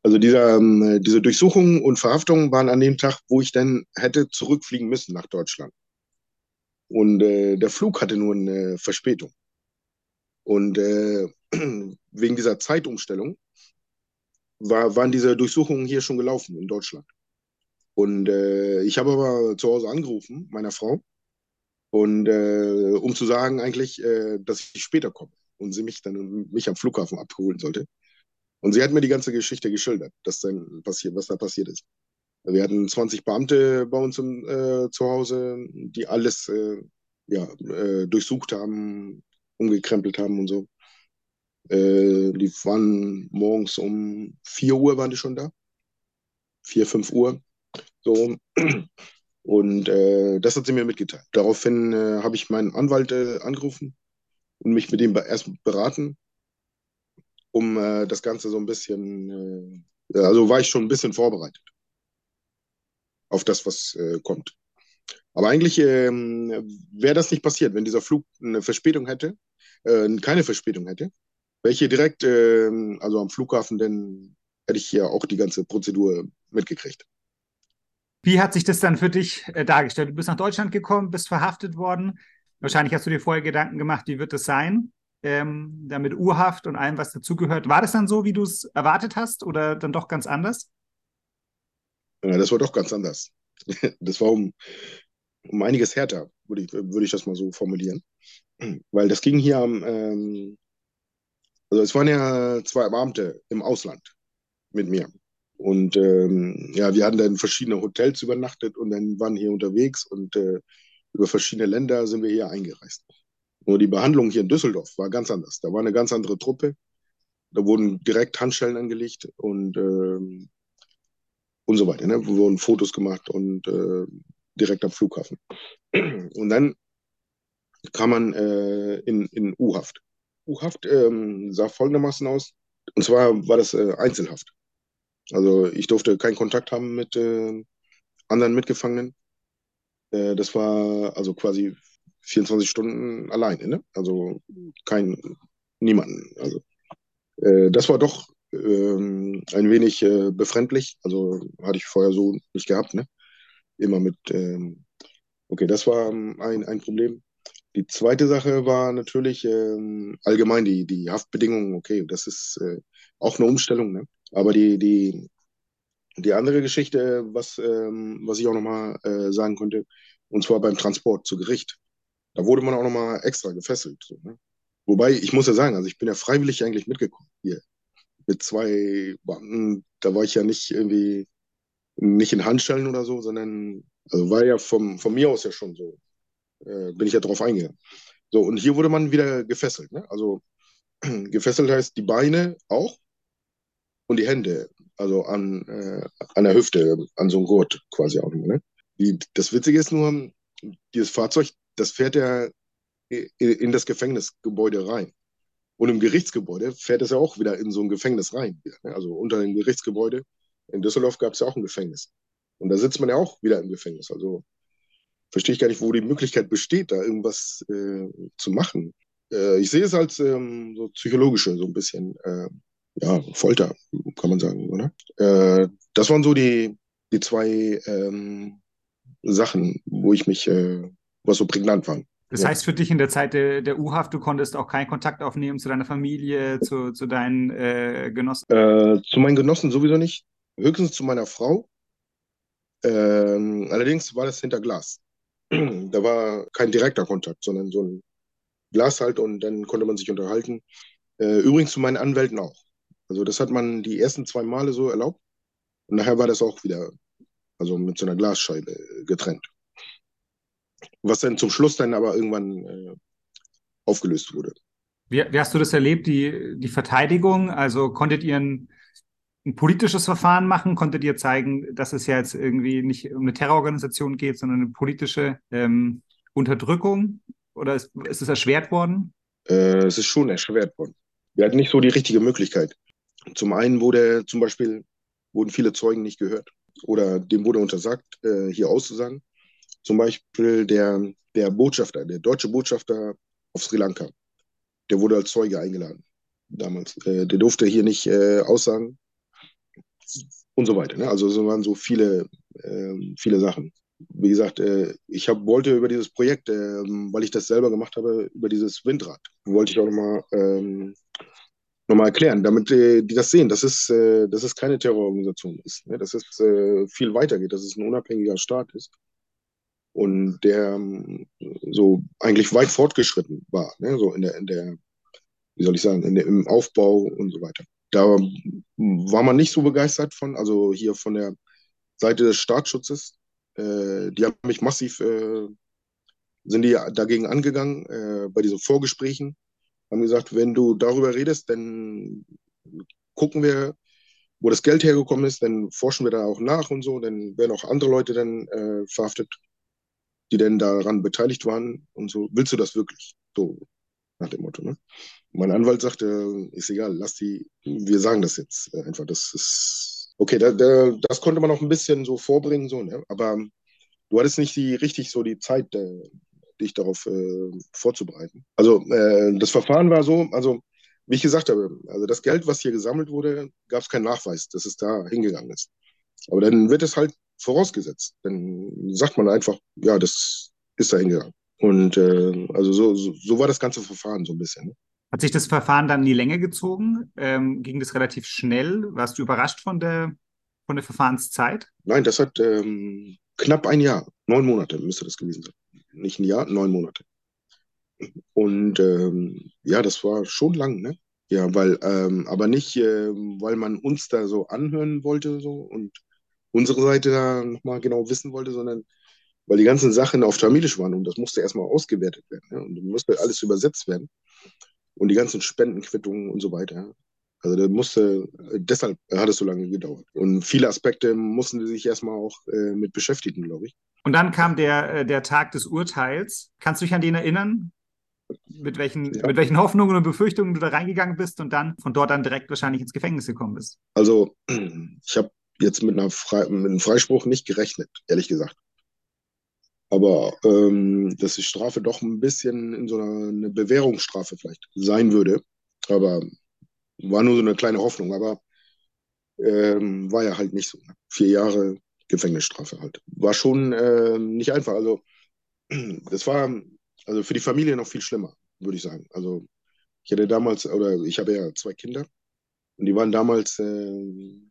also dieser, ähm, diese Durchsuchungen und Verhaftungen waren an dem Tag, wo ich dann hätte zurückfliegen müssen nach Deutschland. Und äh, der Flug hatte nur eine Verspätung. Und äh, wegen dieser Zeitumstellung war, waren diese Durchsuchungen hier schon gelaufen in Deutschland. Und äh, ich habe aber zu Hause angerufen, meiner Frau, und äh, um zu sagen eigentlich, äh, dass ich später komme und sie mich dann mich am Flughafen abholen sollte. Und sie hat mir die ganze Geschichte geschildert, dass dann passiert, was da passiert ist. Wir hatten 20 Beamte bei uns im, äh, zu Hause, die alles äh, ja, äh, durchsucht haben, umgekrempelt haben und so. Äh, die waren morgens um 4 Uhr waren die schon da. 4, 5 Uhr. So. Und äh, das hat sie mir mitgeteilt. Daraufhin äh, habe ich meinen Anwalt äh, angerufen und mich mit ihm erst beraten, um äh, das Ganze so ein bisschen, äh, also war ich schon ein bisschen vorbereitet auf das, was äh, kommt. Aber eigentlich ähm, wäre das nicht passiert, wenn dieser Flug eine Verspätung hätte, keine Verspätung hätte, welche direkt, ähm, also am Flughafen, dann hätte ich ja auch die ganze Prozedur mitgekriegt. Wie hat sich das dann für dich äh, dargestellt? Du bist nach Deutschland gekommen, bist verhaftet worden. Wahrscheinlich hast du dir vorher Gedanken gemacht, wie wird das sein? Ähm, damit Urhaft und allem, was dazugehört. War das dann so, wie du es erwartet hast oder dann doch ganz anders? Ja, das war doch ganz anders. Das war um, um einiges härter, würde ich, würde ich das mal so formulieren. Weil das ging hier am, ähm, also es waren ja zwei Beamte im Ausland mit mir. Und ähm, ja, wir hatten dann verschiedene Hotels übernachtet und dann waren hier unterwegs und äh, über verschiedene Länder sind wir hier eingereist. Nur die Behandlung hier in Düsseldorf war ganz anders. Da war eine ganz andere Truppe. Da wurden direkt Handschellen angelegt und, ähm, und so weiter. Ne? Wurden Fotos gemacht und äh, direkt am Flughafen. Und dann kam man äh, in, in U-Haft. U-Haft ähm, sah folgendermaßen aus. Und zwar war das äh, Einzelhaft. Also ich durfte keinen Kontakt haben mit äh, anderen Mitgefangenen. Äh, das war also quasi 24 Stunden alleine, ne? Also kein, niemanden. Also äh, das war doch ähm, ein wenig äh, befremdlich. Also hatte ich vorher so nicht gehabt, ne? Immer mit, ähm, okay, das war ein, ein Problem. Die zweite Sache war natürlich ähm, allgemein die, die Haftbedingungen. Okay, das ist äh, auch eine Umstellung, ne? Aber die, die, die andere Geschichte, was, ähm, was ich auch nochmal äh, sagen konnte, und zwar beim Transport zu Gericht. Da wurde man auch nochmal extra gefesselt. So, ne? Wobei, ich muss ja sagen, also ich bin ja freiwillig eigentlich mitgekommen hier. Mit zwei Beamten, da war ich ja nicht irgendwie nicht in Handschellen oder so, sondern also war ja vom, von mir aus ja schon so. Äh, bin ich ja drauf eingegangen. So, und hier wurde man wieder gefesselt. Ne? Also gefesselt heißt die Beine auch und die Hände, also an, äh, an der Hüfte, an so einem Gurt quasi auch. Ne? Die, das Witzige ist nur, dieses Fahrzeug, das fährt ja in das Gefängnisgebäude rein. Und im Gerichtsgebäude fährt es ja auch wieder in so ein Gefängnis rein. Ne? Also unter dem Gerichtsgebäude in Düsseldorf gab es ja auch ein Gefängnis. Und da sitzt man ja auch wieder im Gefängnis. Also verstehe ich gar nicht, wo die Möglichkeit besteht, da irgendwas äh, zu machen. Äh, ich sehe es als ähm, so psychologische, so ein bisschen, äh, ja, Folter, kann man sagen, oder? Äh, das waren so die, die zwei ähm, Sachen, wo ich mich, äh, was so prägnant waren. Das heißt für dich in der Zeit der, der U-Haft, du konntest auch keinen Kontakt aufnehmen zu deiner Familie, zu, zu deinen äh, Genossen? Äh, zu meinen Genossen sowieso nicht. Höchstens zu meiner Frau. Ähm, allerdings war das hinter Glas. da war kein direkter Kontakt, sondern so ein Glas halt und dann konnte man sich unterhalten. Äh, übrigens zu meinen Anwälten auch. Also das hat man die ersten zwei Male so erlaubt und nachher war das auch wieder, also mit so einer Glasscheibe getrennt was dann zum Schluss dann aber irgendwann äh, aufgelöst wurde. Wie, wie, hast du das erlebt, die, die Verteidigung? Also konntet ihr ein, ein, politisches Verfahren machen? Konntet ihr zeigen, dass es ja jetzt irgendwie nicht um eine Terrororganisation geht, sondern eine politische ähm, Unterdrückung? Oder ist, ist es erschwert worden? Äh, es ist schon erschwert worden. Wir hatten nicht so die richtige Möglichkeit. Zum einen wurde zum Beispiel wurden viele Zeugen nicht gehört oder dem wurde untersagt, äh, hier auszusagen. Zum Beispiel der, der Botschafter, der deutsche Botschafter auf Sri Lanka, der wurde als Zeuge eingeladen damals. Äh, der durfte hier nicht äh, aussagen und so weiter. Ne? Also es waren so viele, äh, viele Sachen. Wie gesagt, äh, ich hab, wollte über dieses Projekt, ähm, weil ich das selber gemacht habe, über dieses Windrad, wollte ich auch nochmal ähm, noch erklären, damit äh, die das sehen, dass es, äh, dass es keine Terrororganisation ist, ne? dass es viel weiter geht, dass es ein unabhängiger Staat ist und der ähm, so eigentlich weit fortgeschritten war, ne? so in der, in der, wie soll ich sagen, in der, im Aufbau und so weiter. Da war man nicht so begeistert von, also hier von der Seite des Staatsschutzes. Äh, die haben mich massiv, äh, sind die dagegen angegangen äh, bei diesen Vorgesprächen, haben gesagt, wenn du darüber redest, dann gucken wir, wo das Geld hergekommen ist, dann forschen wir da auch nach und so, dann werden auch andere Leute dann äh, verhaftet die denn daran beteiligt waren und so, willst du das wirklich? So nach dem Motto. Ne? Mein Anwalt sagte, ist egal, lass die, wir sagen das jetzt einfach. Das ist okay, da, da, das konnte man auch ein bisschen so vorbringen, so, ne? aber du hattest nicht die, richtig so die Zeit, äh, dich darauf äh, vorzubereiten. Also äh, das Verfahren war so, also wie ich gesagt habe, also das Geld, was hier gesammelt wurde, gab es keinen Nachweis, dass es da hingegangen ist. Aber dann wird es halt vorausgesetzt. Dann sagt man einfach, ja, das ist da hingegangen. Und äh, also so, so, so, war das ganze Verfahren so ein bisschen. Ne? Hat sich das Verfahren dann in die Länge gezogen? Ähm, ging das relativ schnell? Warst du überrascht von der, von der Verfahrenszeit? Nein, das hat ähm, knapp ein Jahr, neun Monate müsste das gewesen sein. Nicht ein Jahr, neun Monate. Und ähm, ja, das war schon lang, ne? Ja, weil, ähm, aber nicht, äh, weil man uns da so anhören wollte so und unsere Seite da nochmal genau wissen wollte, sondern weil die ganzen Sachen auf Tamilisch waren und das musste erstmal ausgewertet werden ja, und musste alles übersetzt werden und die ganzen Spendenquittungen und so weiter. Also da musste, deshalb hat es so lange gedauert. Und viele Aspekte mussten sie sich erstmal auch äh, mit beschäftigen, glaube ich. Und dann kam der, äh, der Tag des Urteils. Kannst du dich an den erinnern? Mit welchen, ja. mit welchen Hoffnungen und Befürchtungen du da reingegangen bist und dann von dort dann direkt wahrscheinlich ins Gefängnis gekommen bist? Also, ich habe jetzt mit, einer Fre mit einem Freispruch nicht gerechnet, ehrlich gesagt. Aber ähm, dass die Strafe doch ein bisschen in so einer eine Bewährungsstrafe vielleicht sein würde. Aber war nur so eine kleine Hoffnung. Aber ähm, war ja halt nicht so. Ne? Vier Jahre Gefängnisstrafe halt. War schon äh, nicht einfach. Also das war also für die Familie noch viel schlimmer, würde ich sagen. Also ich hatte damals, oder ich habe ja zwei Kinder und die waren damals äh,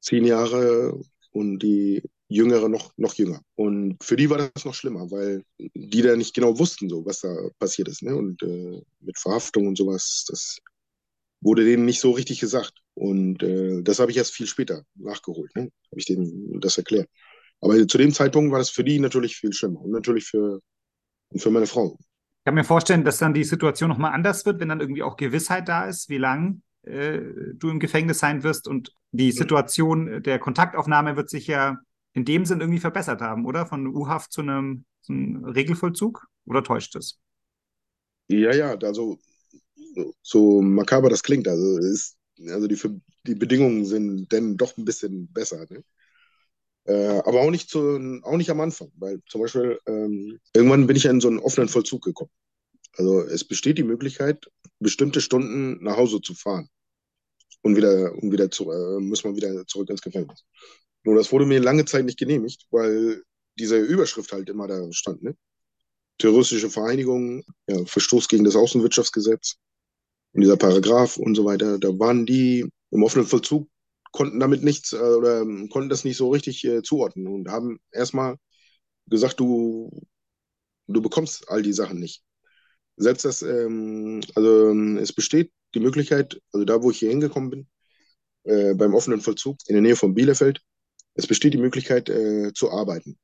zehn Jahre und die Jüngere noch, noch jünger. Und für die war das noch schlimmer, weil die da nicht genau wussten, so, was da passiert ist. Ne? Und äh, mit Verhaftung und sowas, das wurde denen nicht so richtig gesagt. Und äh, das habe ich erst viel später nachgeholt, ne? habe ich denen das erklärt. Aber zu dem Zeitpunkt war das für die natürlich viel schlimmer und natürlich für, für meine Frau. Ich kann mir vorstellen, dass dann die Situation nochmal anders wird, wenn dann irgendwie auch Gewissheit da ist, wie lange äh, du im Gefängnis sein wirst. Und die Situation der Kontaktaufnahme wird sich ja in dem Sinn irgendwie verbessert haben, oder? Von U-Haft zu einem, zu einem Regelvollzug? Oder täuscht es? Ja, ja, also so makaber das klingt, also ist, also die, die Bedingungen sind dann doch ein bisschen besser. Ne? Äh, aber auch nicht, zu, auch nicht am Anfang, weil zum Beispiel ähm, irgendwann bin ich in so einen offenen Vollzug gekommen. Also es besteht die Möglichkeit, bestimmte Stunden nach Hause zu fahren. Und wieder, und wieder zu, äh, muss man wieder zurück ins Gefängnis. Nur das wurde mir lange Zeit nicht genehmigt, weil diese Überschrift halt immer da stand, ne? Terroristische Vereinigung, ja, Verstoß gegen das Außenwirtschaftsgesetz und dieser Paragraph und so weiter. Da waren die im offenen Vollzug, konnten damit nichts äh, oder konnten das nicht so richtig äh, zuordnen und haben erstmal gesagt, du, du bekommst all die Sachen nicht. Selbst das, ähm, also es besteht die Möglichkeit, also da, wo ich hier hingekommen bin, äh, beim offenen Vollzug in der Nähe von Bielefeld, es besteht die Möglichkeit äh, zu arbeiten.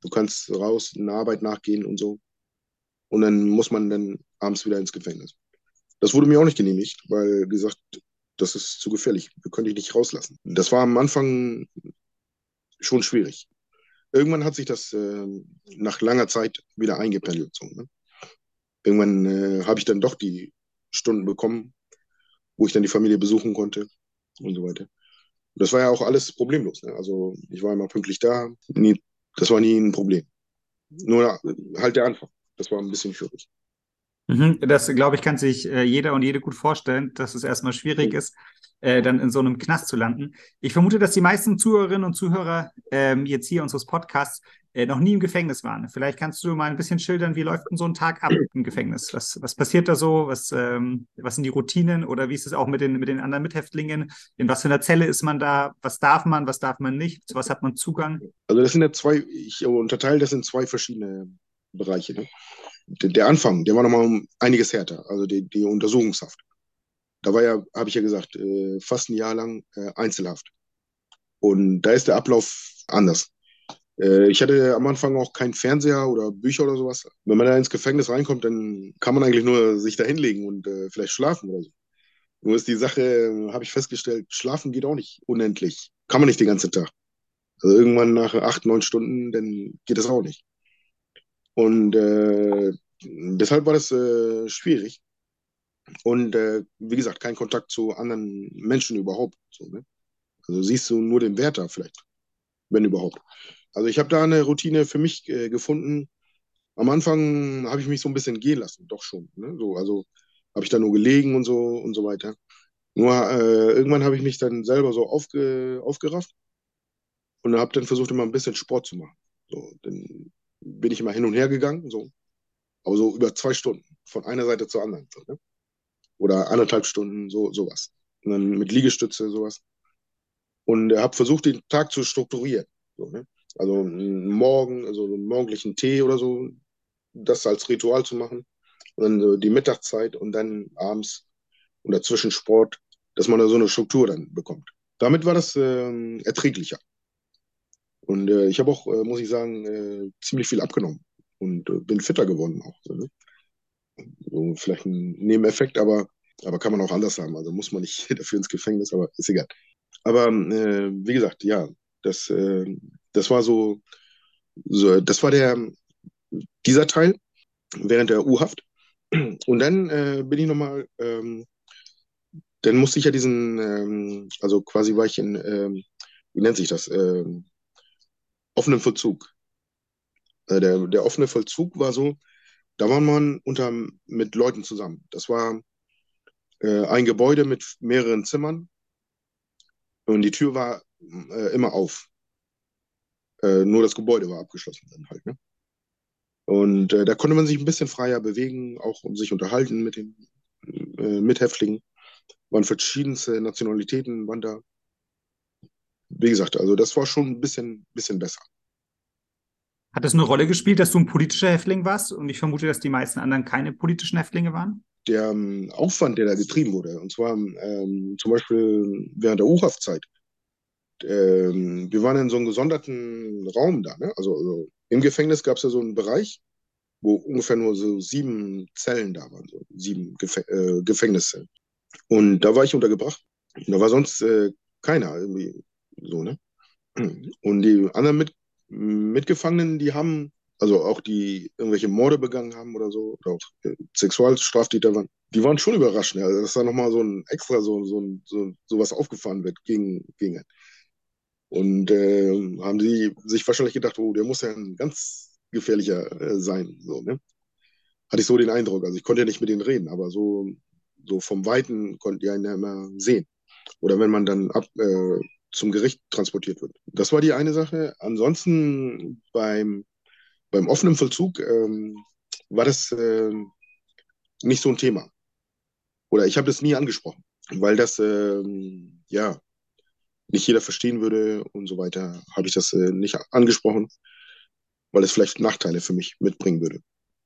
Du kannst raus, eine Arbeit nachgehen und so. Und dann muss man dann abends wieder ins Gefängnis. Das wurde mir auch nicht genehmigt, weil gesagt, das ist zu gefährlich, wir können dich nicht rauslassen. Das war am Anfang schon schwierig. Irgendwann hat sich das äh, nach langer Zeit wieder eingependelt. So, ne? Irgendwann äh, habe ich dann doch die Stunden bekommen, wo ich dann die Familie besuchen konnte und so weiter. Das war ja auch alles problemlos. Ne? Also ich war immer pünktlich da. Nie, das war nie ein Problem. Nur halt der Anfang. Das war ein bisschen schwierig. Mhm, das, glaube ich, kann sich äh, jeder und jede gut vorstellen, dass es erstmal schwierig ist, äh, dann in so einem Knast zu landen. Ich vermute, dass die meisten Zuhörerinnen und Zuhörer ähm, jetzt hier unseres Podcasts äh, noch nie im Gefängnis waren. Vielleicht kannst du mal ein bisschen schildern, wie läuft denn so ein Tag ab im Gefängnis? Was, was passiert da so? Was, ähm, was sind die Routinen? Oder wie ist es auch mit den, mit den anderen Mithäftlingen? In was für einer Zelle ist man da? Was darf man, was darf man nicht? Zu was hat man Zugang? Also das sind ja zwei, ich unterteile das in zwei verschiedene Bereiche. Ne? Der Anfang, der war nochmal einiges härter, also die, die Untersuchungshaft. Da war ja, habe ich ja gesagt, äh, fast ein Jahr lang äh, Einzelhaft. Und da ist der Ablauf anders. Äh, ich hatte am Anfang auch keinen Fernseher oder Bücher oder sowas. Wenn man da ins Gefängnis reinkommt, dann kann man eigentlich nur sich da hinlegen und äh, vielleicht schlafen oder so. Nur ist die Sache, habe ich festgestellt, schlafen geht auch nicht unendlich. Kann man nicht den ganzen Tag. Also irgendwann nach acht, neun Stunden, dann geht das auch nicht. Und äh, deshalb war das äh, schwierig. Und äh, wie gesagt, kein Kontakt zu anderen Menschen überhaupt. So, ne? Also siehst du nur den Wärter vielleicht, wenn überhaupt. Also ich habe da eine Routine für mich äh, gefunden. Am Anfang habe ich mich so ein bisschen gehen lassen, doch schon. Ne? So, also habe ich da nur gelegen und so und so weiter. Nur äh, irgendwann habe ich mich dann selber so aufge, aufgerafft und habe dann versucht, immer ein bisschen Sport zu machen. So, dann bin ich immer hin und her gegangen, so. aber so über zwei Stunden, von einer Seite zur anderen. So, ne? Oder anderthalb Stunden, so sowas. Und dann mit Liegestütze, sowas. Und habe versucht, den Tag zu strukturieren. So, ne? Also Morgen, also einen morgendlichen Tee oder so, das als Ritual zu machen. Und dann so die Mittagszeit und dann abends oder zwischen Sport, dass man da so eine Struktur dann bekommt. Damit war das äh, erträglicher. Und äh, ich habe auch, äh, muss ich sagen, äh, ziemlich viel abgenommen und äh, bin fitter geworden auch. So, ne? So, vielleicht ein Nebeneffekt, aber, aber kann man auch anders haben. Also muss man nicht dafür ins Gefängnis, aber ist egal. Aber äh, wie gesagt, ja, das, äh, das war so, so, das war der, dieser Teil während der U-Haft. Und dann äh, bin ich nochmal, ähm, dann musste ich ja diesen, ähm, also quasi war ich in, ähm, wie nennt sich das, ähm, offenen Vollzug. Äh, der, der offene Vollzug war so, da war man unter, mit Leuten zusammen. Das war äh, ein Gebäude mit mehreren Zimmern und die Tür war äh, immer auf. Äh, nur das Gebäude war abgeschlossen dann halt. Ne? Und äh, da konnte man sich ein bisschen freier bewegen, auch um sich unterhalten mit den äh, Mithäftlingen. Waren verschiedenste Nationalitäten, waren da. Wie gesagt, also das war schon ein bisschen, bisschen besser. Hat das eine Rolle gespielt, dass du ein politischer Häftling warst? Und ich vermute, dass die meisten anderen keine politischen Häftlinge waren? Der ähm, Aufwand, der da getrieben wurde, und zwar ähm, zum Beispiel während der U-Haft-Zeit. Ähm, wir waren in so einem gesonderten Raum da. Ne? Also, also im Gefängnis gab es ja so einen Bereich, wo ungefähr nur so sieben Zellen da waren, so sieben Gef äh, Gefängniszellen. Und da war ich untergebracht. Und da war sonst äh, keiner irgendwie so, ne? Und die anderen mit, Mitgefangenen, die haben, also auch die irgendwelche Morde begangen haben oder so, oder auch äh, Sexualstraftäter waren, die waren schon überrascht, ne? Also, dass da nochmal so ein extra so, so, so, so was aufgefahren wird gegen, gegen Und äh, haben die sich wahrscheinlich gedacht, oh, der muss ja ein ganz gefährlicher äh, sein. So, ne? Hatte ich so den Eindruck. Also ich konnte ja nicht mit denen reden, aber so, so vom Weiten konnte ich ihn ja immer sehen. Oder wenn man dann ab, äh, zum Gericht transportiert wird. Das war die eine Sache. Ansonsten beim, beim offenen Vollzug ähm, war das äh, nicht so ein Thema. Oder ich habe das nie angesprochen, weil das äh, ja nicht jeder verstehen würde und so weiter, habe ich das äh, nicht angesprochen, weil es vielleicht Nachteile für mich mitbringen würde.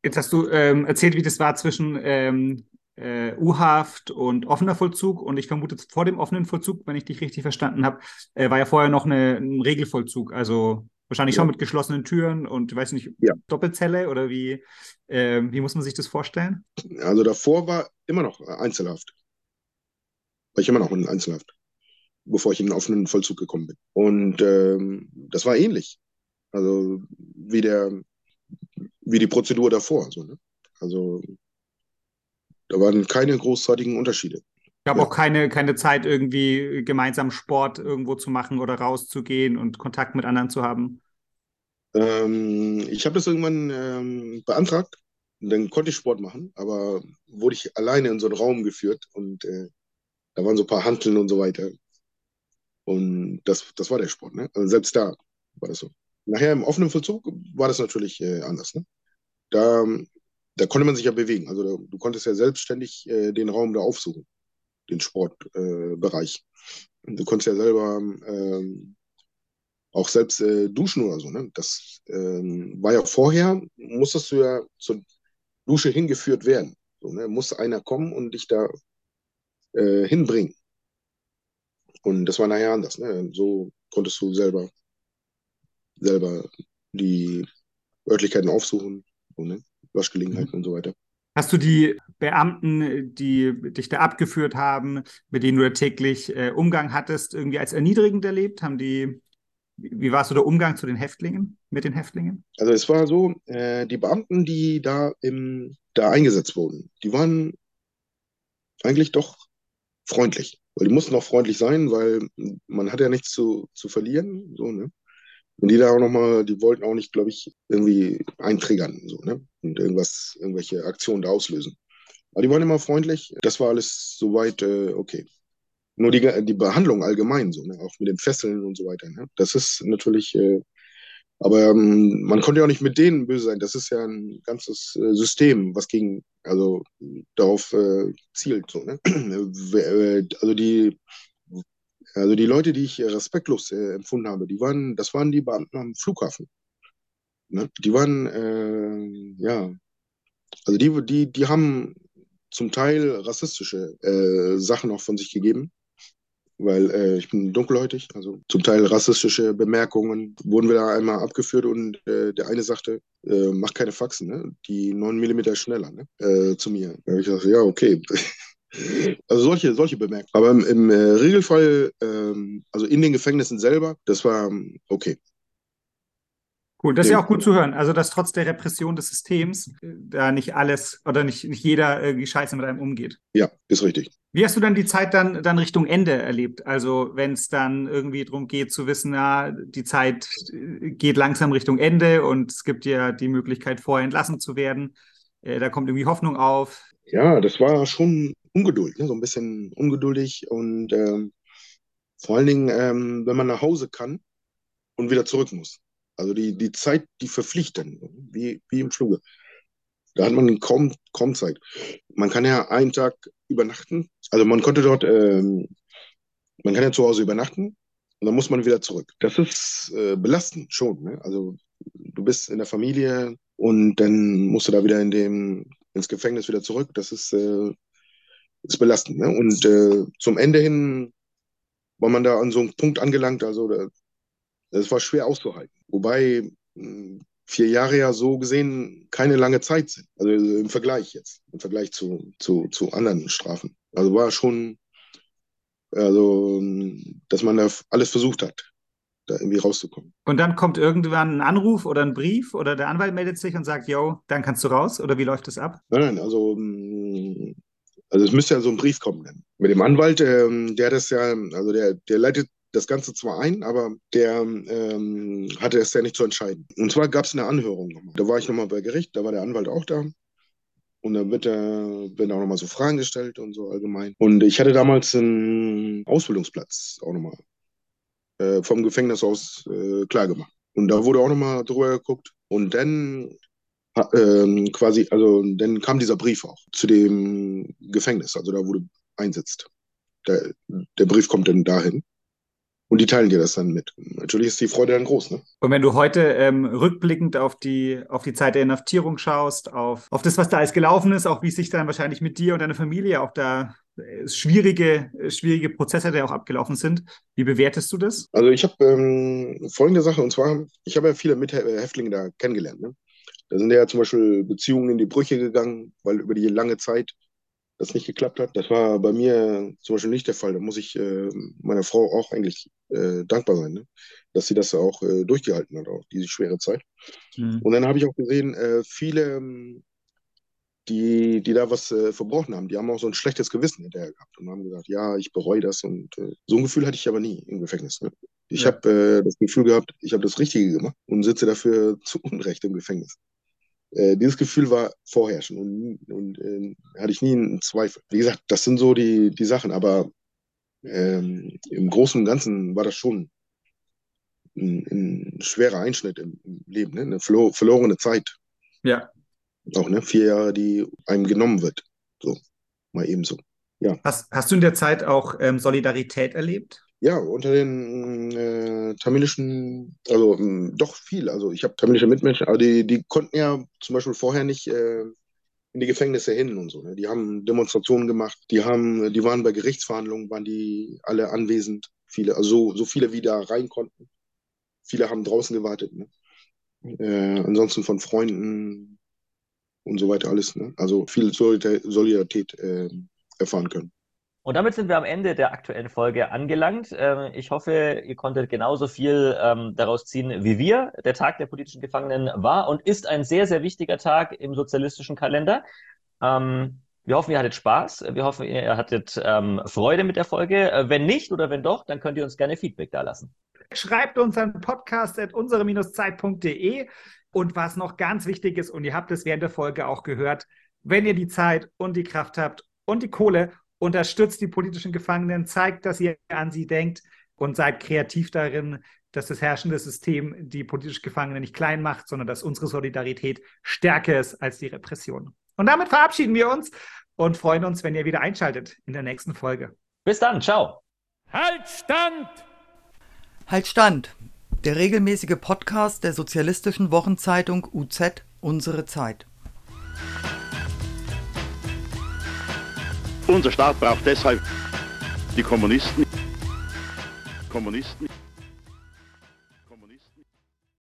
Jetzt hast du ähm, erzählt, wie das war zwischen ähm, äh, U-Haft und offener Vollzug. Und ich vermute, vor dem offenen Vollzug, wenn ich dich richtig verstanden habe, äh, war ja vorher noch eine, ein Regelvollzug. Also wahrscheinlich ja. schon mit geschlossenen Türen und, weiß nicht, ja. Doppelzelle oder wie, äh, wie muss man sich das vorstellen? Also davor war immer noch Einzelhaft. War ich immer noch in Einzelhaft, bevor ich in den offenen Vollzug gekommen bin. Und ähm, das war ähnlich. Also wie der, wie die Prozedur davor. So, ne? Also da waren keine großartigen Unterschiede. gab ja. auch keine, keine Zeit, irgendwie gemeinsam Sport irgendwo zu machen oder rauszugehen und Kontakt mit anderen zu haben. Ähm, ich habe das irgendwann ähm, beantragt. Dann konnte ich Sport machen, aber wurde ich alleine in so einen Raum geführt und äh, da waren so ein paar Hanteln und so weiter. Und das, das war der Sport. Ne? Also selbst da war das so. Nachher im offenen Vollzug war das natürlich äh, anders. Ne? Da da konnte man sich ja bewegen. Also da, du konntest ja selbstständig äh, den Raum da aufsuchen, den Sportbereich. Äh, du konntest ja selber ähm, auch selbst äh, duschen oder so. Ne? Das ähm, war ja vorher, musstest du ja zur Dusche hingeführt werden. So, ne? Muss einer kommen und dich da äh, hinbringen. Und das war nachher anders. Ne? So konntest du selber, selber die Örtlichkeiten aufsuchen. So, ne? Waschgelegenheiten mhm. und so weiter. Hast du die Beamten, die dich da abgeführt haben, mit denen du täglich äh, Umgang hattest, irgendwie als erniedrigend erlebt? Haben die, wie war so der Umgang zu den Häftlingen, mit den Häftlingen? Also es war so, äh, die Beamten, die da im, da eingesetzt wurden, die waren eigentlich doch freundlich. Weil die mussten auch freundlich sein, weil man hat ja nichts zu, zu verlieren. So, ne? Und die da auch nochmal, die wollten auch nicht, glaube ich, irgendwie eintriggern so, ne? und irgendwas, irgendwelche Aktionen da auslösen. Aber die waren immer freundlich. Das war alles soweit äh, okay. Nur die, die Behandlung allgemein, so, ne? auch mit den Fesseln und so weiter. Ne? Das ist natürlich, äh, aber ähm, man konnte ja auch nicht mit denen böse sein. Das ist ja ein ganzes äh, System, was gegen, also darauf äh, zielt. So, ne? Also die also die Leute, die ich respektlos äh, empfunden habe, die waren, das waren die Beamten am Flughafen. Ne? Die waren, äh, ja, also die, die, die haben zum Teil rassistische äh, Sachen auch von sich gegeben, weil äh, ich bin dunkelhäutig, also zum Teil rassistische Bemerkungen wurden wir da einmal abgeführt und äh, der eine sagte, äh, mach keine Faxen, ne? die 9 mm schneller ne? Äh, zu mir. Da habe ich gesagt, ja, okay. Also solche, solche Bemerkungen. Aber im, im äh, Regelfall, ähm, also in den Gefängnissen selber, das war ähm, okay. Cool, das ist ja auch gut zu hören. Also, dass trotz der Repression des Systems äh, da nicht alles oder nicht, nicht jeder irgendwie scheiße mit einem umgeht. Ja, ist richtig. Wie hast du dann die Zeit dann, dann Richtung Ende erlebt? Also, wenn es dann irgendwie darum geht zu wissen, na, die Zeit äh, geht langsam Richtung Ende und es gibt ja die Möglichkeit, vorher entlassen zu werden. Äh, da kommt irgendwie Hoffnung auf. Ja, das war schon Ungeduld, ne? so ein bisschen ungeduldig und ähm, vor allen Dingen, ähm, wenn man nach Hause kann und wieder zurück muss. Also die, die Zeit, die verpflichtet, wie, wie im Fluge. Da hat man kaum, kaum Zeit. Man kann ja einen Tag übernachten. Also man konnte dort, ähm, man kann ja zu Hause übernachten und dann muss man wieder zurück. Das ist äh, belastend schon. Ne? Also du bist in der Familie und dann musst du da wieder in dem, ins Gefängnis wieder zurück. Das ist, äh, ist belastend. Ne? Und äh, zum Ende hin war man da an so einem Punkt angelangt, also das war schwer auszuhalten. Wobei hm, vier Jahre ja so gesehen keine lange Zeit sind. Also im Vergleich jetzt, im Vergleich zu, zu, zu anderen Strafen. Also war schon, also, dass man da alles versucht hat, da irgendwie rauszukommen. Und dann kommt irgendwann ein Anruf oder ein Brief oder der Anwalt meldet sich und sagt, yo, dann kannst du raus oder wie läuft das ab? Nein, nein, also, hm, also es müsste ja so ein Brief kommen. Mit dem Anwalt, ähm, der das ja, also der, der leitet das Ganze zwar ein, aber der ähm, hatte es ja nicht zu entscheiden. Und zwar gab es eine Anhörung nochmal. Da war ich nochmal bei Gericht, da war der Anwalt auch da. Und da wird, äh, werden auch nochmal so Fragen gestellt und so allgemein. Und ich hatte damals einen Ausbildungsplatz auch nochmal äh, vom Gefängnis aus äh, klargemacht. Und da wurde auch nochmal drüber geguckt. Und dann äh, quasi, also dann kam dieser Brief auch zu dem Gefängnis, also da wo du einsetzt. Der, der Brief kommt dann dahin. Und die teilen dir das dann mit. Natürlich ist die Freude dann groß. Ne? Und wenn du heute ähm, rückblickend auf die, auf die Zeit der Inhaftierung schaust, auf, auf das, was da alles gelaufen ist, auch wie sich dann wahrscheinlich mit dir und deiner Familie auch da äh, schwierige, schwierige Prozesse, die auch abgelaufen sind, wie bewertest du das? Also ich habe ähm, folgende Sache, und zwar, ich habe ja viele Mithäftlinge da kennengelernt. Ne? Da sind ja zum Beispiel Beziehungen in die Brüche gegangen, weil über die lange Zeit das nicht geklappt hat. Das war bei mir zum Beispiel nicht der Fall. Da muss ich äh, meiner Frau auch eigentlich äh, dankbar sein, ne? dass sie das auch äh, durchgehalten hat, auch diese schwere Zeit. Mhm. Und dann habe ich auch gesehen, äh, viele, ähm, die, die da was äh, verbrochen haben, die haben auch so ein schlechtes Gewissen hinterher gehabt und haben gesagt, ja, ich bereue das. Und äh, so ein Gefühl hatte ich aber nie im Gefängnis. Ne? Ich ja. habe das Gefühl gehabt, ich habe das Richtige gemacht und sitze dafür zu Unrecht im Gefängnis. Äh, dieses Gefühl war vorherrschend und, und äh, hatte ich nie einen Zweifel. Wie gesagt, das sind so die, die Sachen, aber ähm, im Großen und Ganzen war das schon ein, ein schwerer Einschnitt im, im Leben, ne? eine verlo verlorene Zeit. Ja. Auch ne? vier Jahre, die einem genommen wird. So, mal ebenso. Ja. Hast, hast du in der Zeit auch ähm, Solidarität erlebt? Ja, unter den äh, tamilischen, also äh, doch viel. Also ich habe tamilische Mitmenschen, aber die, die konnten ja zum Beispiel vorher nicht äh, in die Gefängnisse hin und so. Ne? Die haben Demonstrationen gemacht, die haben, die waren bei Gerichtsverhandlungen, waren die alle anwesend, viele, also so, so viele wie da rein konnten. Viele haben draußen gewartet. Ne? Äh, ansonsten von Freunden und so weiter alles. Ne? Also viel Solidarität äh, erfahren können. Und damit sind wir am Ende der aktuellen Folge angelangt. Ähm, ich hoffe, ihr konntet genauso viel ähm, daraus ziehen wie wir. Der Tag der politischen Gefangenen war und ist ein sehr, sehr wichtiger Tag im sozialistischen Kalender. Ähm, wir hoffen, ihr hattet Spaß. Wir hoffen, ihr hattet Freude mit der Folge. Äh, wenn nicht oder wenn doch, dann könnt ihr uns gerne Feedback da lassen. Schreibt uns an podcast.unsere-zeit.de. Und was noch ganz wichtig ist, und ihr habt es während der Folge auch gehört, wenn ihr die Zeit und die Kraft habt und die Kohle unterstützt die politischen Gefangenen, zeigt, dass ihr an sie denkt und seid kreativ darin, dass das herrschende System die politischen Gefangenen nicht klein macht, sondern dass unsere Solidarität stärker ist als die Repression. Und damit verabschieden wir uns und freuen uns, wenn ihr wieder einschaltet in der nächsten Folge. Bis dann, ciao. Halt Stand! Halt Stand! Der regelmäßige Podcast der sozialistischen Wochenzeitung UZ Unsere Zeit. Unser Staat braucht deshalb die Kommunisten. Kommunisten.